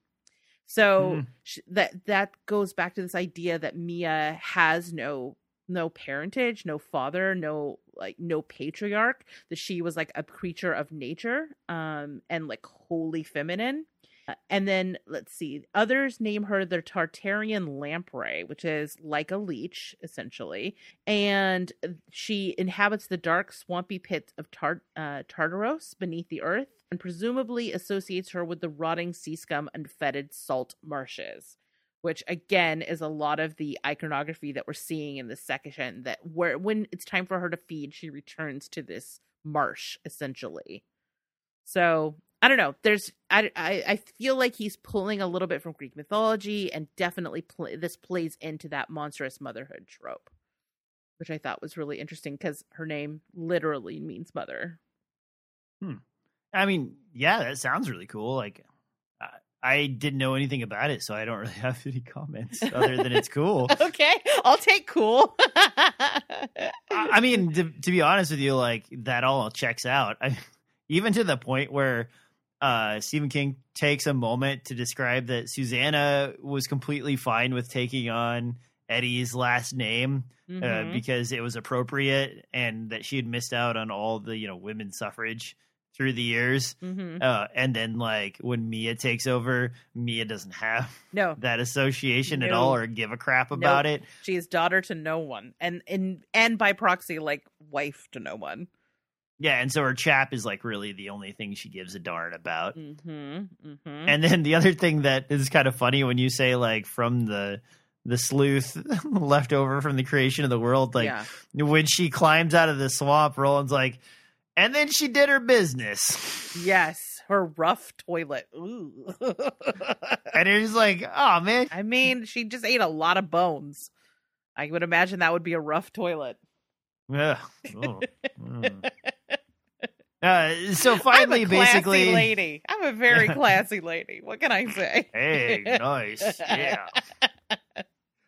So
Hmm.
sh- that that goes back to this idea that Mia has no no parentage, no father, no like no patriarch. That she was like a creature of nature, um, and like wholly feminine. Uh, And then let's see, others name her the Tartarian lamprey, which is like a leech essentially, and she inhabits the dark, swampy pits of Tar- uh, Tartaros beneath the earth, and presumably associates her with the rotting sea scum and fetid salt marshes. Which again is a lot of the iconography that we're seeing in this section. That where when it's time for her to feed, she returns to this marsh essentially. So I don't know. There's I I, I feel like he's pulling a little bit from Greek mythology, and definitely this plays into that monstrous motherhood trope, which I thought was really interesting because her name literally means mother. Hmm.
I mean, yeah, that sounds really cool. Like, I, I didn't know anything about it, so I don't really have any comments other than it's cool.
Okay, I'll take cool.
I I mean, to, to be honest with you, like that all checks out. I, even to the point where uh, Stephen King takes a moment to describe that Susannah was completely fine with taking on Eddie's last name uh,
Mhm.
because it was appropriate, and that she had missed out on all the you know women's suffrage through the years.
Mhm.
Uh, and then like when Mia takes over, Mia doesn't have
No,
that association at all or give a crap about it.
she is daughter to no one, and and and by proxy, like wife to no one.
Yeah, and so her chap is like really the only thing she gives a darn about.
Mm-hmm. Mm-hmm.
And then the other thing that is kind of funny when you say like from the the sleuth left over from the creation of the world, like
yeah.
when she climbs out of the swamp, Roland's like, and then she did her business.
Yes. Her rough toilet. Ooh.
and it's like, oh man.
I mean, she just ate a lot of bones. I would imagine that would be a rough toilet.
Yeah. Oh. Mm. Uh, so finally, basically,
lady. I'm a very classy lady. What can I say?
hey, nice, yeah.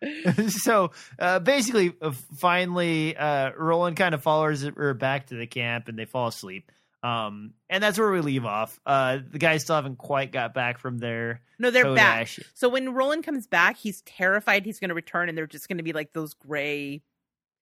so uh, basically, uh, finally, uh, Roland kind of follows her back to the camp, and they fall asleep. Um, and that's where we leave off. Uh, the guys still haven't quite got back from their
No, they're back. So when Roland comes back, he's terrified he's going to return, and they're just going to be like those gray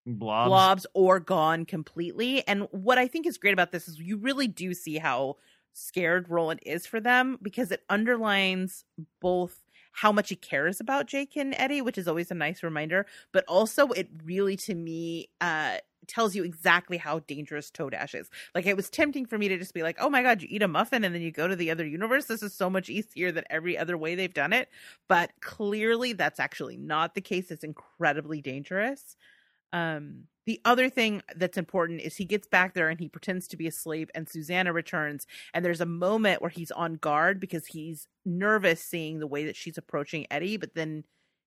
blobs.
blobs or gone completely. And what I think is great about this is you really do see how scared Roland is for them because it underlines both how much he cares about Jake and Eddie, which is always a nice reminder, but also it really to me uh tells you exactly how dangerous Todash is. Like it was tempting for me to just be like, "Oh my god, you eat a muffin and then you go to the other universe. This is so much easier than every other way they've done it." But clearly that's actually not the case. It's incredibly dangerous. Um, the other thing that's important is he gets back there and he pretends to be asleep, and Susannah returns. And there's a moment where he's on guard because he's nervous seeing the way that she's approaching Eddie, but then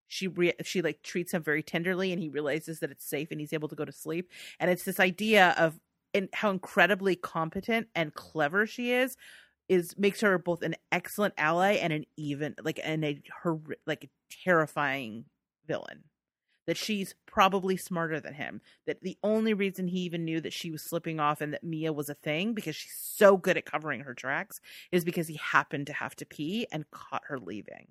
she re- she like treats him very tenderly, and he realizes that it's safe, and he's able to go to sleep. And it's this idea of how incredibly competent and clever she is is makes her both an excellent ally and an even like and a her like terrifying villain that she's probably smarter than him. That the only reason he even knew that she was slipping off and that Mia was a thing because she's so good at covering her tracks is because he happened to have to pee and caught her leaving.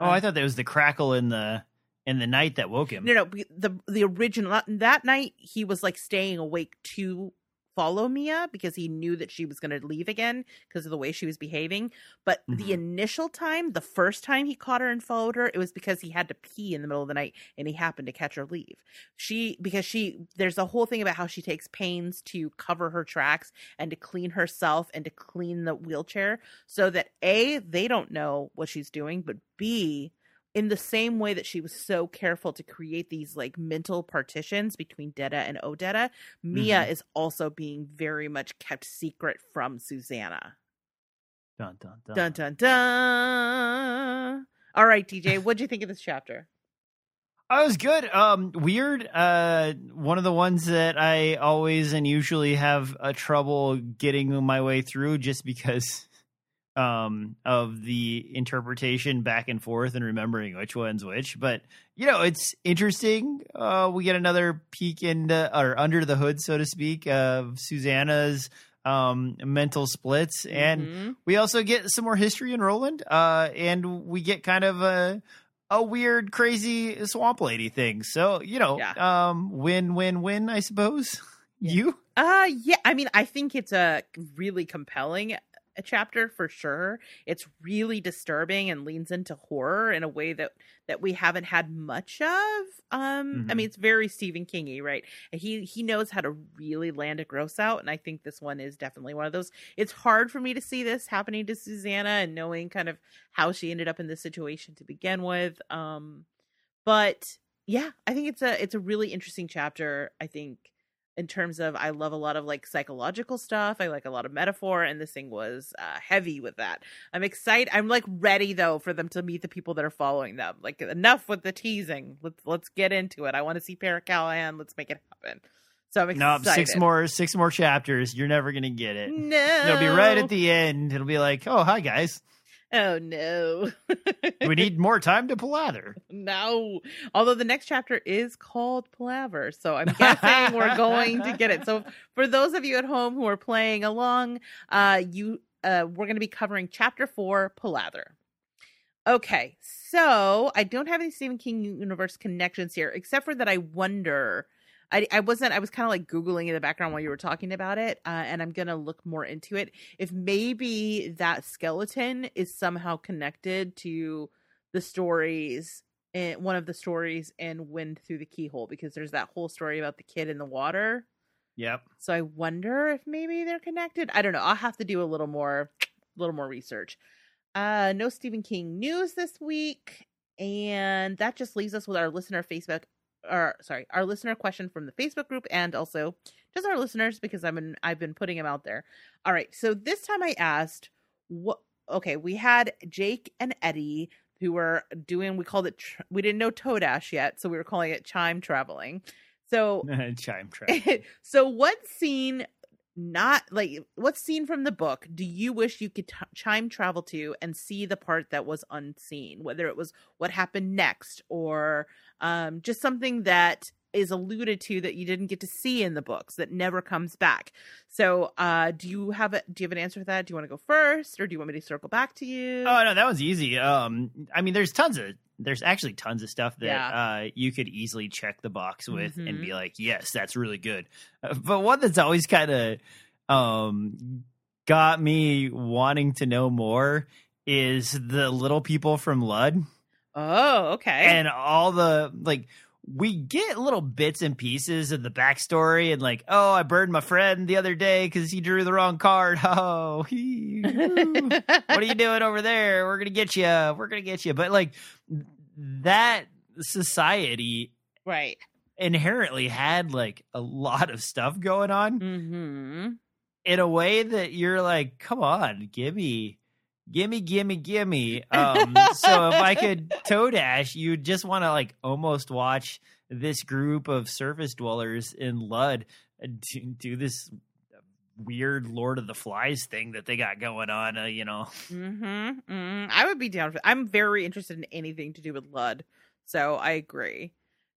Oh, I um, thought that was the crackle in the in the night that woke him.
No, no, the the original that night he was like staying awake to follow Mia because he knew that she was going to leave again because of the way she was behaving. But
Mhm.
the initial time, the first time he caught her and followed her, it was because he had to pee in the middle of the night and he happened to catch her leave. She because she there's a whole thing about how she takes pains to cover her tracks and to clean herself and to clean the wheelchair so that A, they don't know what she's doing, but B, in the same way that she was so careful to create these like mental partitions between Detta and Odetta, Mia
Mhm.
is also being very much kept secret from Susannah.
Dun, dun, dun.
Dun dun dun. All right, DJ, what'd you think of this chapter?
I was good. Um, weird. Uh, one of the ones that I always and usually have a trouble getting my way through, just because um of the interpretation back and forth and remembering which one's which. But you know, it's interesting. Uh, we get another peek into or under the hood, so to speak, of Susannah's um mental splits and
Mhm.
we also get some more history in Roland, uh, and we get kind of a a weird, crazy swamp lady thing. So you know,
Yeah.
um, win, win, win. I suppose
Yeah.
you.
Uh yeah, I mean, I think it's a really compelling chapter for sure. It's really disturbing and leans into horror in a way that that we haven't had much of. Um I
Mhm.
mean, it's very Stephen Kingy, right? He he knows how to really land a gross out and I think this one is definitely one of those. It's hard for me to see this happening to Susannah and knowing kind of how she ended up in this situation to begin with. Um but yeah, I think it's a it's a really interesting chapter. I think in terms of I love a lot of like psychological stuff. I like a lot of metaphor, and this thing was uh, heavy with that. I'm excited. I'm like ready though for them to meet the people that are following them. Like enough with the teasing. Let's let's get into it. I want to see Pere Callahan. Let's make it happen. So I'm excited.
No, six more, six more chapters. You're never gonna get it.
No,
It'll be right at the end. It'll be like, oh, hi guys.
Oh no.
We need more time to palaver.
No. Although the next chapter is called Palaver. So I'm guessing we're going to get it. So for those of you at home who are playing along, uh you uh we're going to be covering chapter 4 Palaver. Okay. So I don't have any Stephen King universe connections here except for that I wonder I, I wasn't I was kind of like googling in the background while you were talking about it uh, and I'm going to look more into it if maybe that skeleton is somehow connected to the stories in one of the stories in Wind Through the Keyhole because there's that whole story about the kid in the water.
Yep.
So I wonder if maybe they're connected. I don't know. I'll have to do a little more a little more research. Uh no Stephen King news this week and that just leaves us with our listener Facebook or sorry, our listener question from the Facebook group and also just our listeners because I've been I've been putting them out there. All right. So this time I asked what okay, we had Jake and Eddie who were doing we called it we didn't know Todash yet, so we were calling it chime traveling. So
Chime track.
so what scene not like what scene from the book do you wish you could t- chime travel to and see the part that was unseen? Whether it was what happened next or um just something that is alluded to that you didn't get to see in the books that never comes back. So uh do you have a do you have an answer for that? Do you want to go first or do you want me to circle back to you?
Oh no, that was easy. Um, I mean, there's tons of there's actually tons of stuff that
Yeah.
uh you could easily check the box with and
Mhm.
be like, yes, that's really good. Uh, but one that's always kind of um got me wanting to know more is the little people from Lud
oh okay
and all the like. We get little bits and pieces of the backstory, and like, oh, I burned my friend the other day because he drew the wrong card. Oh, he, what are you doing over there? We're gonna get you. We're gonna get you. But like that society
right
inherently had like a lot of stuff going on
mm-hmm
in a way that you're like, come on, gimme, gimme, gimme, gimme. Um, so if I could todash, you'd just want to like almost watch this group of surface dwellers in Lud do, do this weird Lord of the Flies thing that they got going on. Uh, you know,
Mm-hmm. mm I would be down for. I'm very interested in anything to do with Lud, so I agree.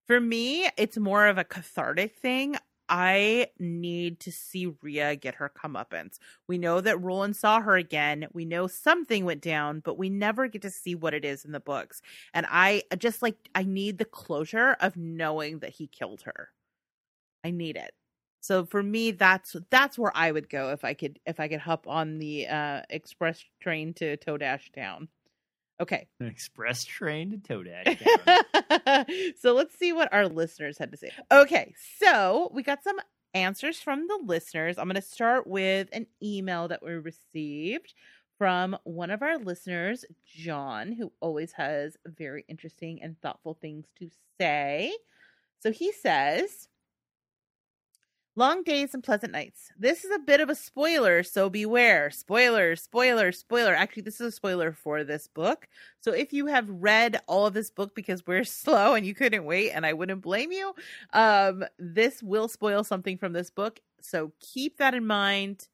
For me, it's more of a cathartic thing. I need to see Rhea get her comeuppance. We know that Roland saw her again. We know something went down, but we never get to see what it is in the books. And I just like I need the closure of knowing that he killed her. I need it. So for me, that's that's where I would go if I could if I could hop on the uh, express train to Todash Town. Okay, An
express train to down.
so let's see what our listeners had to say. Okay, so we got some answers from the listeners. I'm going to start with an email that we received from one of our listeners, John, who always has very interesting and thoughtful things to say. So he says, Long days and pleasant nights. This is a bit of a spoiler, so beware. Spoiler, spoiler, spoiler. Actually, this is a spoiler for this book. So if you have read all of this book because we're slow and you couldn't wait, and I wouldn't blame you, um, this will spoil something from this book. So keep that in mind.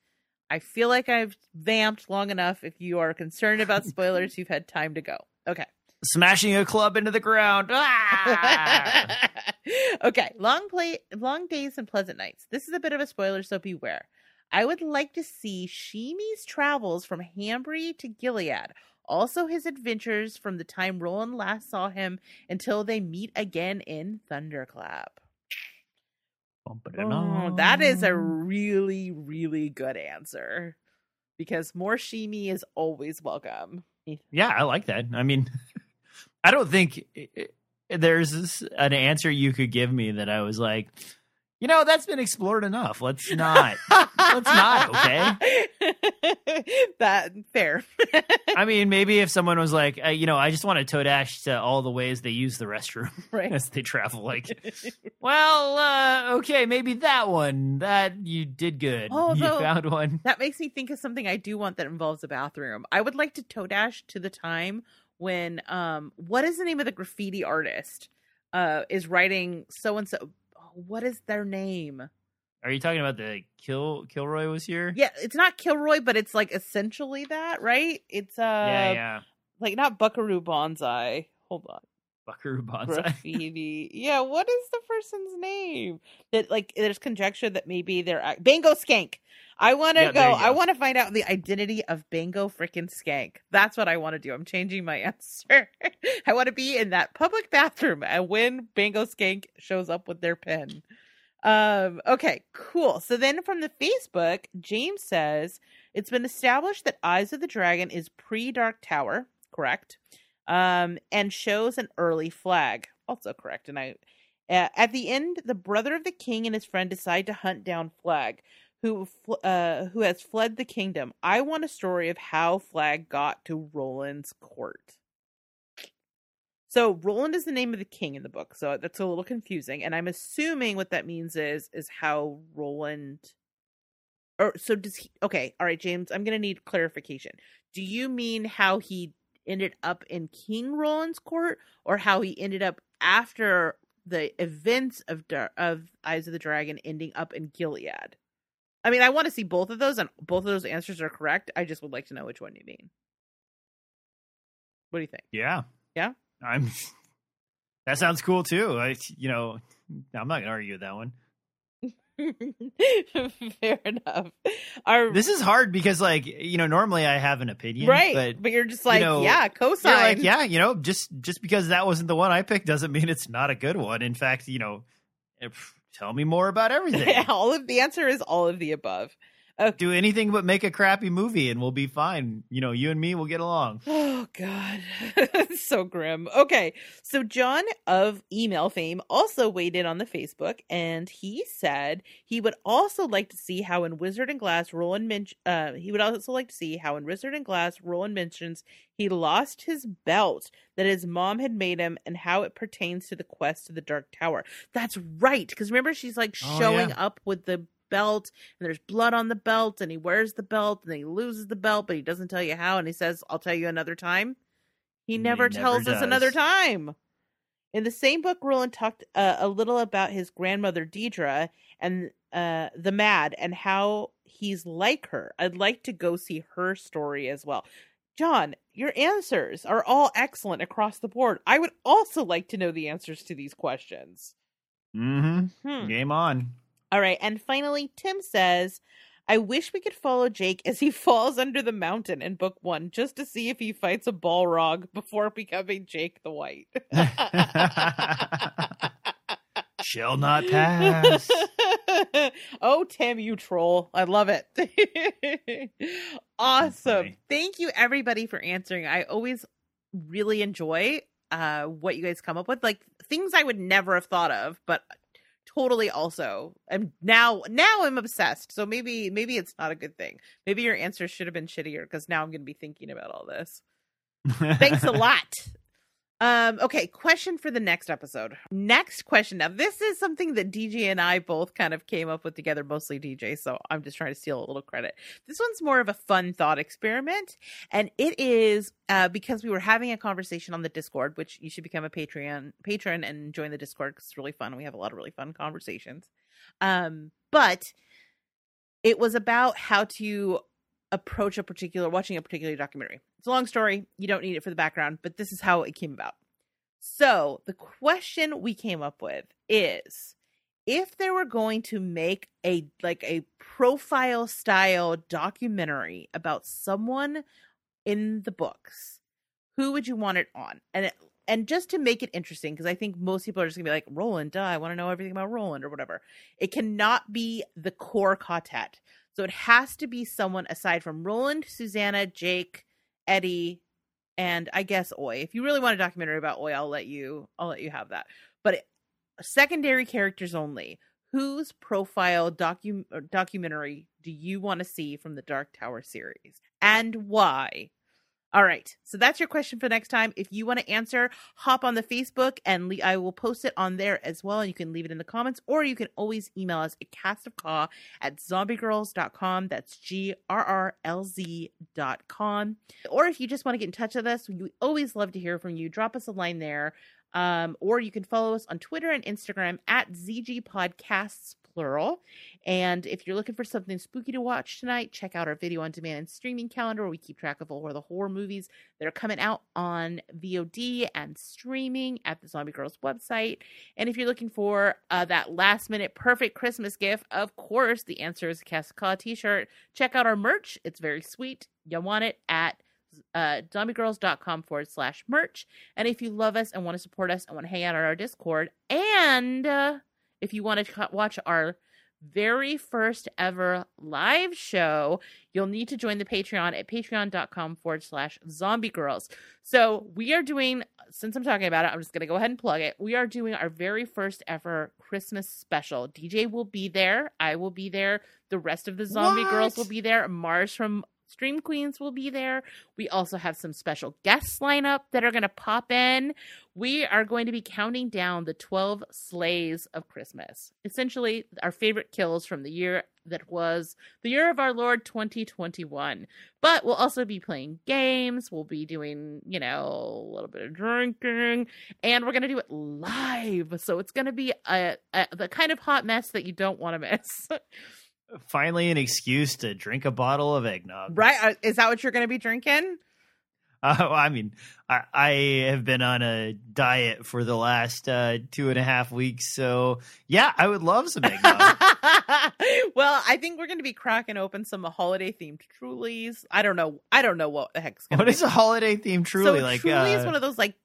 I feel like I've vamped long enough. If you are concerned about spoilers, you've had time to go. Okay.
Smashing a club into the ground. Ah!
okay, long play, long days and pleasant nights. This is a bit of a spoiler, so beware. I would like to see Sheemie's travels from Hambry to Gilead. Also, his adventures from the time Roland last saw him until they meet again in Thunderclap. Oh, that is a really, really good answer. Because more Shimi is always welcome.
Yeah, I like that. I mean, I don't think there's an answer you could give me that I was like, you know, that's been explored enough. Let's not. Let's not,
okay? that fair.
I mean, maybe if someone was like, uh, you know, I just want to todash to all the ways they use the restroom
right.
as they travel. Like, well, uh, okay, maybe that one. That you did good.
Oh,
you found one.
That makes me think of something I do want that involves a bathroom. I would like to todash to the time when um what is the name of the graffiti artist uh is writing so and so what is their name?
Are you talking about the Kill Kilroy was here?
Yeah, it's not Kilroy, but it's like essentially that, right? It's uh
yeah, yeah.
like not Buckaroo Banzai. Hold on.
Buckaroo Bonsai.
Graffiti. yeah, what is the person's name? That like there's conjecture that maybe they're Bango Skank. I want to
Yeah,
go, I want to find out the identity of Bingo freaking Skank. That's what I want to do. I'm changing my answer. I want to be in that public bathroom and when Bingo Skank shows up with their pen. Um okay, cool. So then from the Facebook, James says it's been established that Eyes of the Dragon is pre-Dark Tower, correct? Um and shows an early Flagg. Also correct. And I uh, at the end, the brother of the king and his friend decide to hunt down Flagg, who uh, who has fled the kingdom. I want a story of how Flagg got to Roland's court. So Roland is the name of the king in the book, so that's a little confusing. And I'm assuming what that means is is how Roland or so does he okay all right james i'm gonna need clarification do you mean how he ended up in king roland's court or how he ended up after the events of of eyes of the dragon ending up in gilead i mean i want to see both of those and both of those answers are correct i just would like to know which one you mean what do you think
Yeah.
Yeah?
I'm that sounds cool too. I you know, I'm not gonna argue with that one.
fair enough our
This is hard because like, you know, normally I have an opinion.
right
But
but, you're just like
know,
yeah cosign
you're like, yeah, you know, just just because that wasn't the one I picked doesn't mean it's not a good one. In fact, you know, if, tell me more about everything.
all of the answer is all of the above
Do anything but make a crappy movie and we'll be fine. You know, you and me will get along.
Oh God, so grim. Okay, so John of email fame also weighed in on the Facebook, and he said he would also like to see how in Wizard and Glass, Roland men- uh, he would also like to see how in Wizard and Glass, Roland mentions he lost his belt that his mom had made him, and how it pertains to the quest to the Dark Tower. That's right, because remember she's like
Oh,
showing
yeah.
up with the belt and there's blood on the belt and he wears the belt and he loses the belt but he doesn't tell you how and he says i'll tell you another time. He
He
never
never
tells us another time. In the same book roland talked uh, a little about his grandmother deidre and uh, the mad and how he's like her. I'd like to go see her story as well. John your answers are all excellent across the board. I would also like to know the answers to these questions.
Mm-hmm.
Hmm.
Game on.
All right. And finally, Tim says, I wish we could follow Jake as he falls under the mountain in book one just to see if he fights a Balrog before becoming Jake the White.
Shall not pass.
oh, Tim, you troll. I love it. awesome. Thank you, everybody, for answering. I always really enjoy uh, what you guys come up with. Like things I would never have thought of, but totally also and now now i'm obsessed. So maybe maybe it's not a good thing. Maybe your answer should have been shittier because now i'm going to be thinking about all this. Thanks a lot um okay question for the next episode. Next question. Now this is something that dj and i both kind of came up with together mostly dj so i'm just trying to steal a little credit. This one's more of a fun thought experiment and it is uh because we were having a conversation on the discord which you should become a patreon patron and join the discord because it's really fun we have a lot of really fun conversations. Um but it was about how to approach a particular watching a particular documentary. It's a long story. You don't need it for the background, but this is how it came about. So, the question we came up with is if they were going to make a like a profile style documentary about someone in the books, who would you want it on? And it, and just to make it interesting, because I think most people are just gonna be like, Roland, duh, I want to know everything about Roland or whatever. It cannot be the core quartet. So it has to be someone aside from Roland, Susannah, Jake, Eddie, and I guess Oy. If you really want a documentary about Oy, I'll let you I'll let you have that. But it, secondary characters only. Whose profile docu- documentary do you want to see from the Dark Tower series and why? All right. So that's your question for next time. If you want to answer, hop on the Facebook and le- I will post it on there as well. And you can leave it in the comments or you can always email us at castofka at zombiegrrlz.com. That's G R R L Z.com. Or if you just want to get in touch with us, we always love to hear from you. Drop us a line there. Um, or you can follow us on Twitter and Instagram at ZG Podcasts, plural. And if you're looking for something spooky to watch tonight, check out our video on demand and streaming calendar we keep track of all of the horror movies that are coming out on VOD and streaming at the Zombie Girls website. And if you're looking for uh, that last minute perfect Christmas gift, of course, the answer is a Cast of Ka t shirt. Check out our merch, it's very sweet. You want it at uh, zombiegrrlz.com forward slash merch. And if you love us and want to support us and want to hang out on our Discord, and uh, if you want to watch our very first ever live show, you'll need to join the Patreon at patreon.com forward slash zombie girls. So we are doing, since I'm talking about it, I'm just going to go ahead and plug it. We are doing our very first ever Christmas special. DJ will be there. I will be there. The rest of the zombie
What?
girls will be there. Mars from Stream Queens will be there. We also have some special guests line up that are going to pop in. We are going to be counting down the 12 slays of Christmas. Essentially, our favorite kills from the year that was the year of our Lord 2021. But we'll also be playing games. We'll be doing, you know, a little bit of drinking, and we're going to do it live. So it's going to be a, a, the kind of hot mess that you don't want to miss.
Finally, an excuse to drink a bottle of eggnog.
right? Uh, Is that what you're going to be drinking?
Uh, well, I mean, I, I have been on a diet for the last uh, two and a half weeks, so yeah, I would love some eggnog.
well, I think we're going to be cracking open some holiday themed Trulies. I don't know. I don't know what the heck's going
what is a holiday themed truly
so
like?
Truly is
uh,
one of those like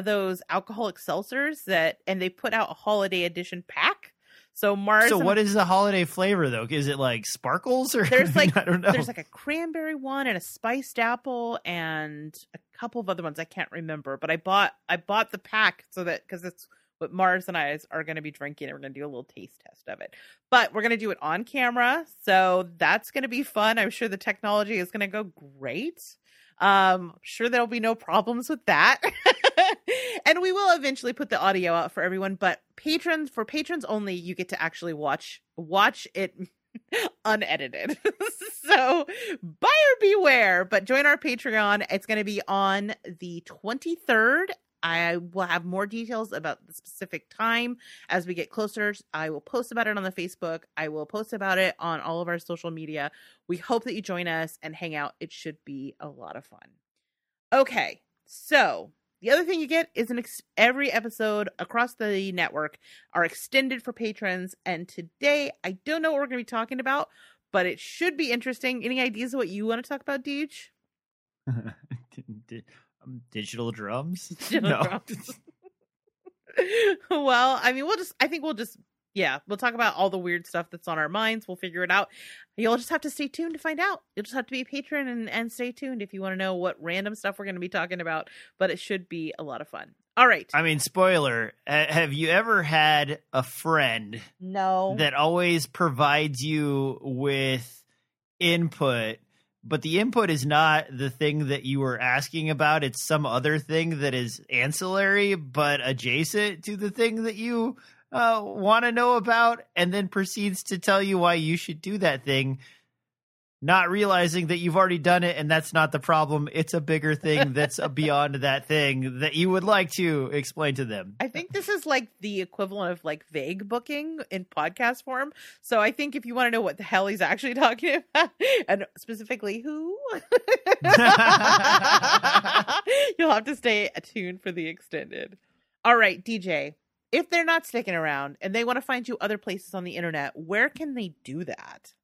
those alcoholic seltzers that, and they put out a holiday edition pack. So Mars.
so what is the holiday flavor though? Is it like sparkles or
There's, like-
I don't know.
There's like a cranberry one and a spiced apple and a couple of other ones I can't remember. But I bought I bought the pack so that because it's what Mars and I are going to be drinking and we're going to do a little taste test of it. But we're going to do it on camera, so that's going to be fun. I'm sure the technology is going to go great. Um, I'm sure there'll be no problems with that. and we will eventually put the audio out for everyone, but patrons for patrons only, you get to actually watch watch it unedited. so buyer beware, but join our Patreon. It's going to be on the 23rd. I will have more details about the specific time as we get closer. I will post about it on the Facebook. I will post about it on all of our social media. We hope that you join us and hang out. It should be a lot of fun. Okay, so the other thing you get is an ex- every episode across the network are extended for patrons. And today, I don't know what we're going to be talking about, but it should be interesting. Any ideas of what you want to talk about, Deej?
Um, digital drums?
Digital
no.
drums. well, I mean, we'll just, I think we'll just, yeah, we'll talk about all the weird stuff that's on our minds. We'll figure it out. You'll just have to stay tuned to find out. You'll just have to be a patron and, and stay tuned if you want to know what random stuff we're going to be talking about. But it should be a lot of fun. All right.
I mean, spoiler. Have you ever had a friend
no.
that always provides you with input, but the input is not the thing that you were asking about? It's some other thing that is ancillary but adjacent to the thing that you uh, want to know about, and then proceeds to tell you why you should do that thing. Not realizing that you've already done it, and that's not the problem. It's a bigger thing that's beyond that thing that you would like to explain to them.
I think this is like the equivalent of like vague booking in podcast form. So I think if you want to know what the hell he's actually talking about, and specifically who, you'll have to stay attuned for the extended. All right, Deejay. If they're not sticking around and they want to find you other places on the internet, where can they do that?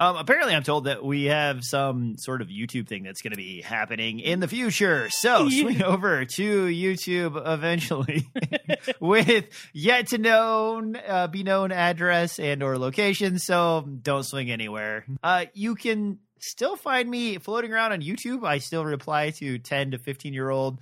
Um, apparently, I'm told that we have some sort of YouTube thing that's going to be happening in the future. So swing over to YouTube eventually with yet to known, uh, be known address and or location. So don't swing anywhere. Uh, you can still find me floating around on YouTube. I still reply to 10 to 15 year old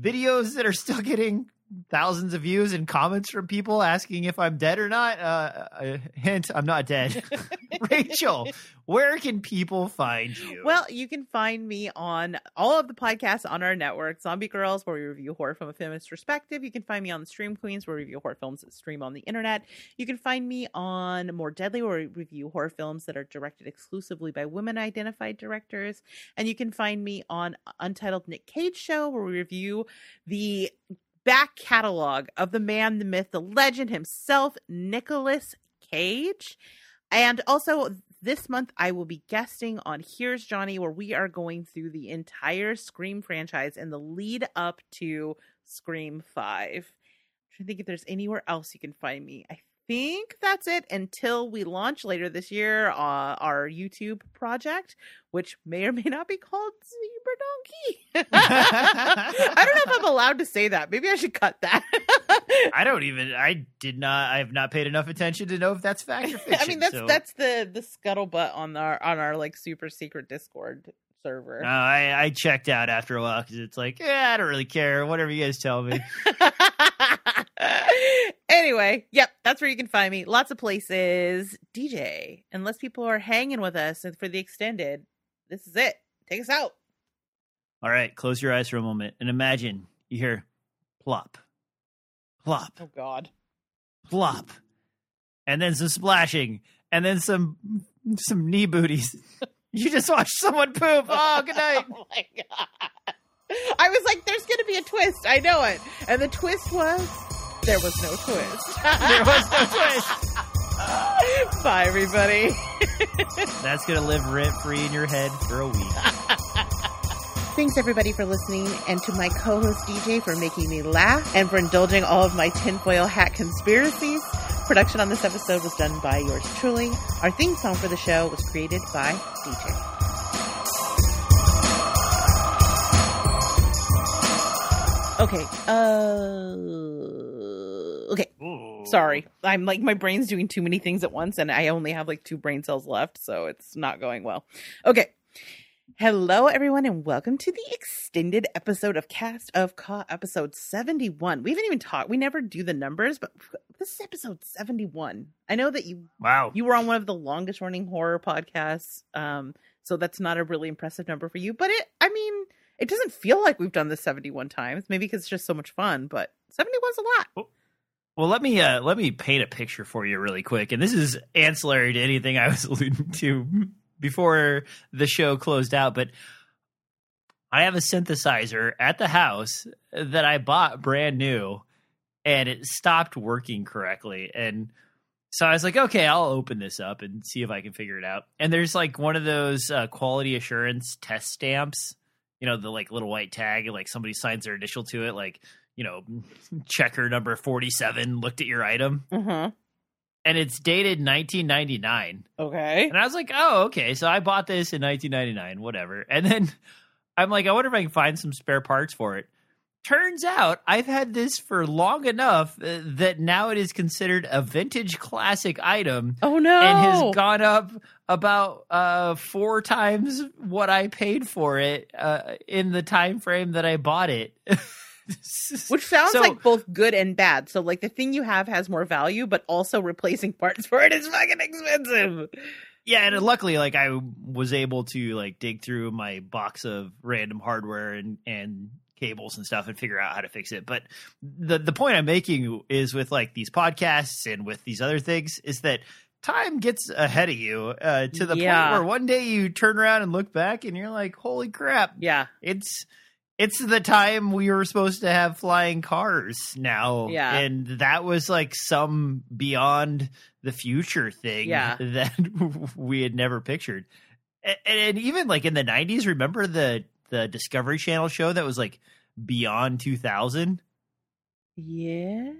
videos that are still getting thousands of views and comments from people asking if I'm dead or not. Uh, uh, hint, I'm not dead. Rachel, where can people find you?
Well, you can find me on all of the podcasts on our network Zombie Grrlz, where we review horror from a feminist perspective. You can find me on the Stream Queens, where we review horror films that stream on the internet. You can find me on More Deadly, where we review horror films that are directed exclusively by women identified directors. And you can find me on Untitled Nick Cage Show, where we review the back catalog of the man, the myth, the legend himself, Nicolas Cage. And also, this month I will be guesting on Here's Johnny, where we are going through the entire Scream franchise and the lead up to Scream 5. I'm trying to think if there's anywhere else you can find me. I think that's it until we launch later this year uh, our YouTube project, which may or may not be called Zebra Donkey. I don't know if I'm allowed to say that. Maybe I should cut that.
I don't even. I did not. I have not paid enough attention to know if that's fact or fiction.
I mean, that's
so-
that's the the scuttlebutt on our on our like super secret Discord server.
No, I, I checked out after a while because it's like, yeah, I don't really care. Whatever you guys tell me.
anyway, yep, that's where you can find me. Lots of places. Deejay, unless people are hanging with us for the extended, this is it. Take us out.
All right, close your eyes for a moment and imagine you hear plop, plop,
Oh God.
plop, and then some splashing, and then some some knee booties. You just watched someone poop. Oh, good night.
Oh my god. I was like, there's gonna be a twist. I know it. And the twist was there was no twist.
There was no twist.
Bye everybody.
That's gonna live rent free in your head for a week.
Thanks everybody for listening and to my co-host Deejay for making me laugh and for indulging all of my tinfoil hat conspiracies. Production on this episode was done by yours truly. Our theme song for the show was created by Deejay. Okay. Uh okay. Sorry. I'm like my brain's doing too many things at once and I only have like two brain cells left, so it's not going well. Okay. Hello, everyone, and welcome to the extended episode of Cast of Ka, episode 71. We haven't even talked, we never do the numbers, but this is episode 71. I know that you
Wow.
you were on one of the longest running horror podcasts, um, so that's not a really impressive number for you, but it, I mean, it doesn't feel like we've done this 71 times, maybe because it's just so much fun, but 71's a lot.
Well, let me uh, let me paint a picture for you really quick, and this is ancillary to anything I was alluding to before the show closed out. But I have a synthesizer at the house that I bought brand new, and it stopped working correctly, and so I was like, okay, I'll open this up and see if I can figure it out. And there's like one of those uh, quality assurance test stamps, you know, the like little white tag, like somebody signs their initial to it, like you know, checker number 47 looked at your item
Uh-huh.
and it's dated 1999.
Okay.
And I was like, oh, okay. So I bought this in 1999, whatever. And then I'm like, I wonder if I can find some spare parts for it. Turns out I've had this for long enough uh, that now it is considered a vintage classic item
Oh no.
and has gone up about uh, four times what I paid for it uh, in the time frame that I bought it.
Which sounds
So-
like both good and bad. So like the thing you have has more value, but also replacing parts for it is fucking expensive.
Yeah, and luckily, like I was able to like dig through my box of random hardware and and cables and stuff and figure out how to fix it. But the the point I'm making is with like these podcasts and with these other things is that time gets ahead of you uh, to the
Yeah.
point where one day you turn around and look back and you're like, "Holy crap!
Yeah.
It's." It's the time we were supposed to have flying cars now.
Yeah.
And that was like some beyond the future thing
Yeah.
that we had never pictured. And, and even like in the 90s, remember the the Discovery Channel show that was like Beyond 2000
Yeah.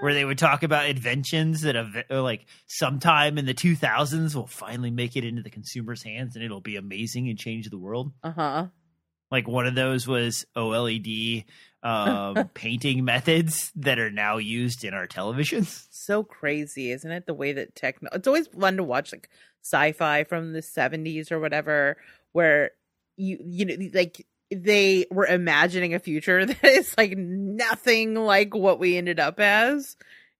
where they would talk about inventions that have uh, like sometime in the 2000s will finally make it into the consumer's hands and it'll be amazing and change the world.
Uh-huh.
Like one of those was OLED um, painting methods that are now used in our televisions.
so crazy, isn't it? The way that techno it's always fun to watch like sci-fi from the 70s or whatever where you you know like they were imagining a future that is like nothing like what we ended up as.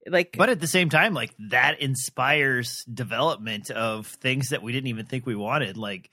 Like
But at the same time, like that inspires development of things that we didn't even think we wanted, like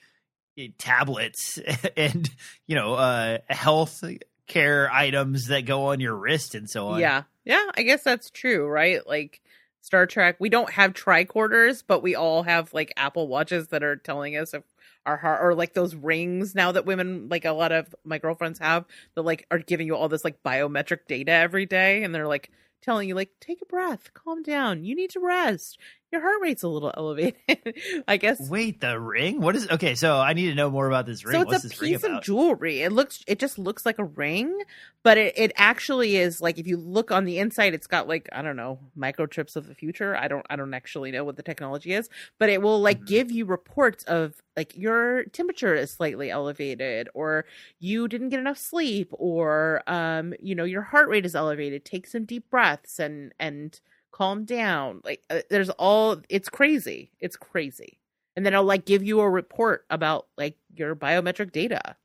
tablets and you know uh health care items that go on your wrist and so on.
yeah. Yeah, I guess that's true, right? Like Star Trek, we don't have tricorders, but we all have like Apple watches that are telling us if our heart or like those rings now that women like a lot of my girlfriends have that like are giving you all this like biometric data every day and they're like telling you like take a breath, calm down, you need to rest. Your heart rate's a little elevated. I guess
Wait, the ring? What is okay? So I need to know more about this ring.
so
What's
it's a
this
piece of jewelry. It looks it just looks like a ring, but it, it actually is like if you look on the inside, it's got like, I don't know, microchips of the future. I don't I don't actually know what the technology is, but it will like
Mhm.
give you reports of like your temperature is slightly elevated or you didn't get enough sleep or um, you know, your heart rate is elevated. Take some deep breaths and and calm down. Like uh, there's all it's crazy. It's crazy and then I'll like give you a report about like your biometric data.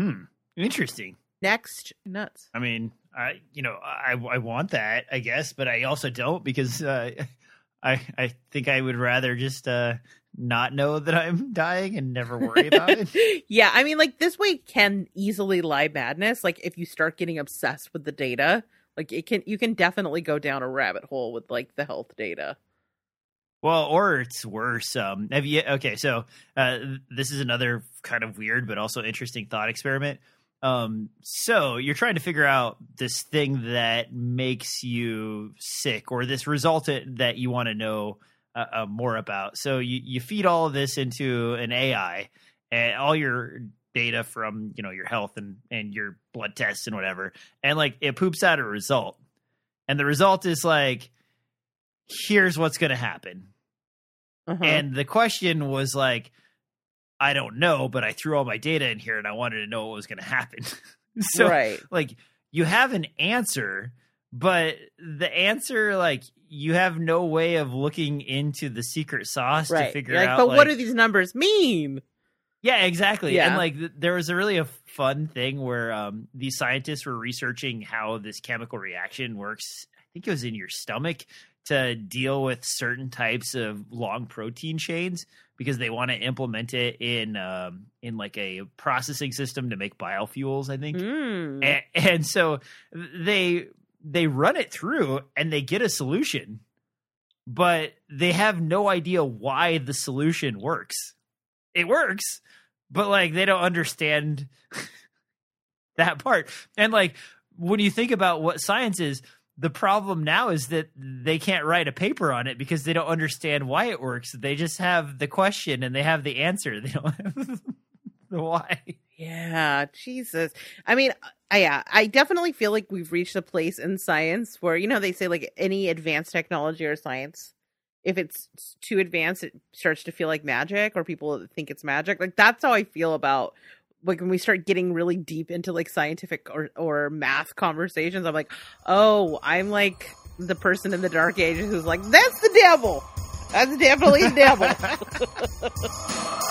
Hmm. Interesting.
Next, nuts.
I mean, I you know I I want that I guess, but I also don't because uh, I I think I would rather just uh not know that I'm dying and never worry about it.
yeah, I mean, like this way can easily lie madness. Like if you start getting obsessed with the data, like it can you can definitely go down a rabbit hole with like the health data.
Well, or it's worse. Um, have you? Okay, so uh, this is another kind of weird but also interesting thought experiment. Um, so you're trying to figure out this thing that makes you sick, or this result that you want to know uh, uh, more about. So you you feed all of this into an AI, and all your data from you know your health and and your blood tests and whatever, and like it poops out a result, and the result is like, here's what's going to happen uh-huh. And the question was like, I don't know, but I threw all my data in here and I wanted to know what was going to happen. so, right. like, you have an answer, but the answer, like, you have no way of looking into the secret sauce right. to figure
like,
out.
But
like,
what do these numbers mean?
Yeah, exactly. Yeah. And like, th- there was a really a fun thing where um, these scientists were researching how this chemical reaction works. I think it was in your stomach to deal with certain types of long protein chains because they want to implement it in um, in like a processing system to make biofuels. I think, mm. and, and so they they run it through and they get a solution, but they have no idea why the solution works. It works, but like they don't understand that part. And like when you think about what science is, the problem now is that they can't write a paper on it because they don't understand why it works. They just have the question and they have the answer. They don't have the why.
Yeah, Jesus. I mean, I, yeah, I definitely feel like we've reached a place in science where you know they say like any advanced technology or science, if it's too advanced, it starts to feel like magic, or people think it's magic. Like that's how I feel about like when we start getting really deep into like scientific or, or math conversations, I'm like, oh, I'm like the person in the dark ages who's like, that's the devil. That's definitely the devil.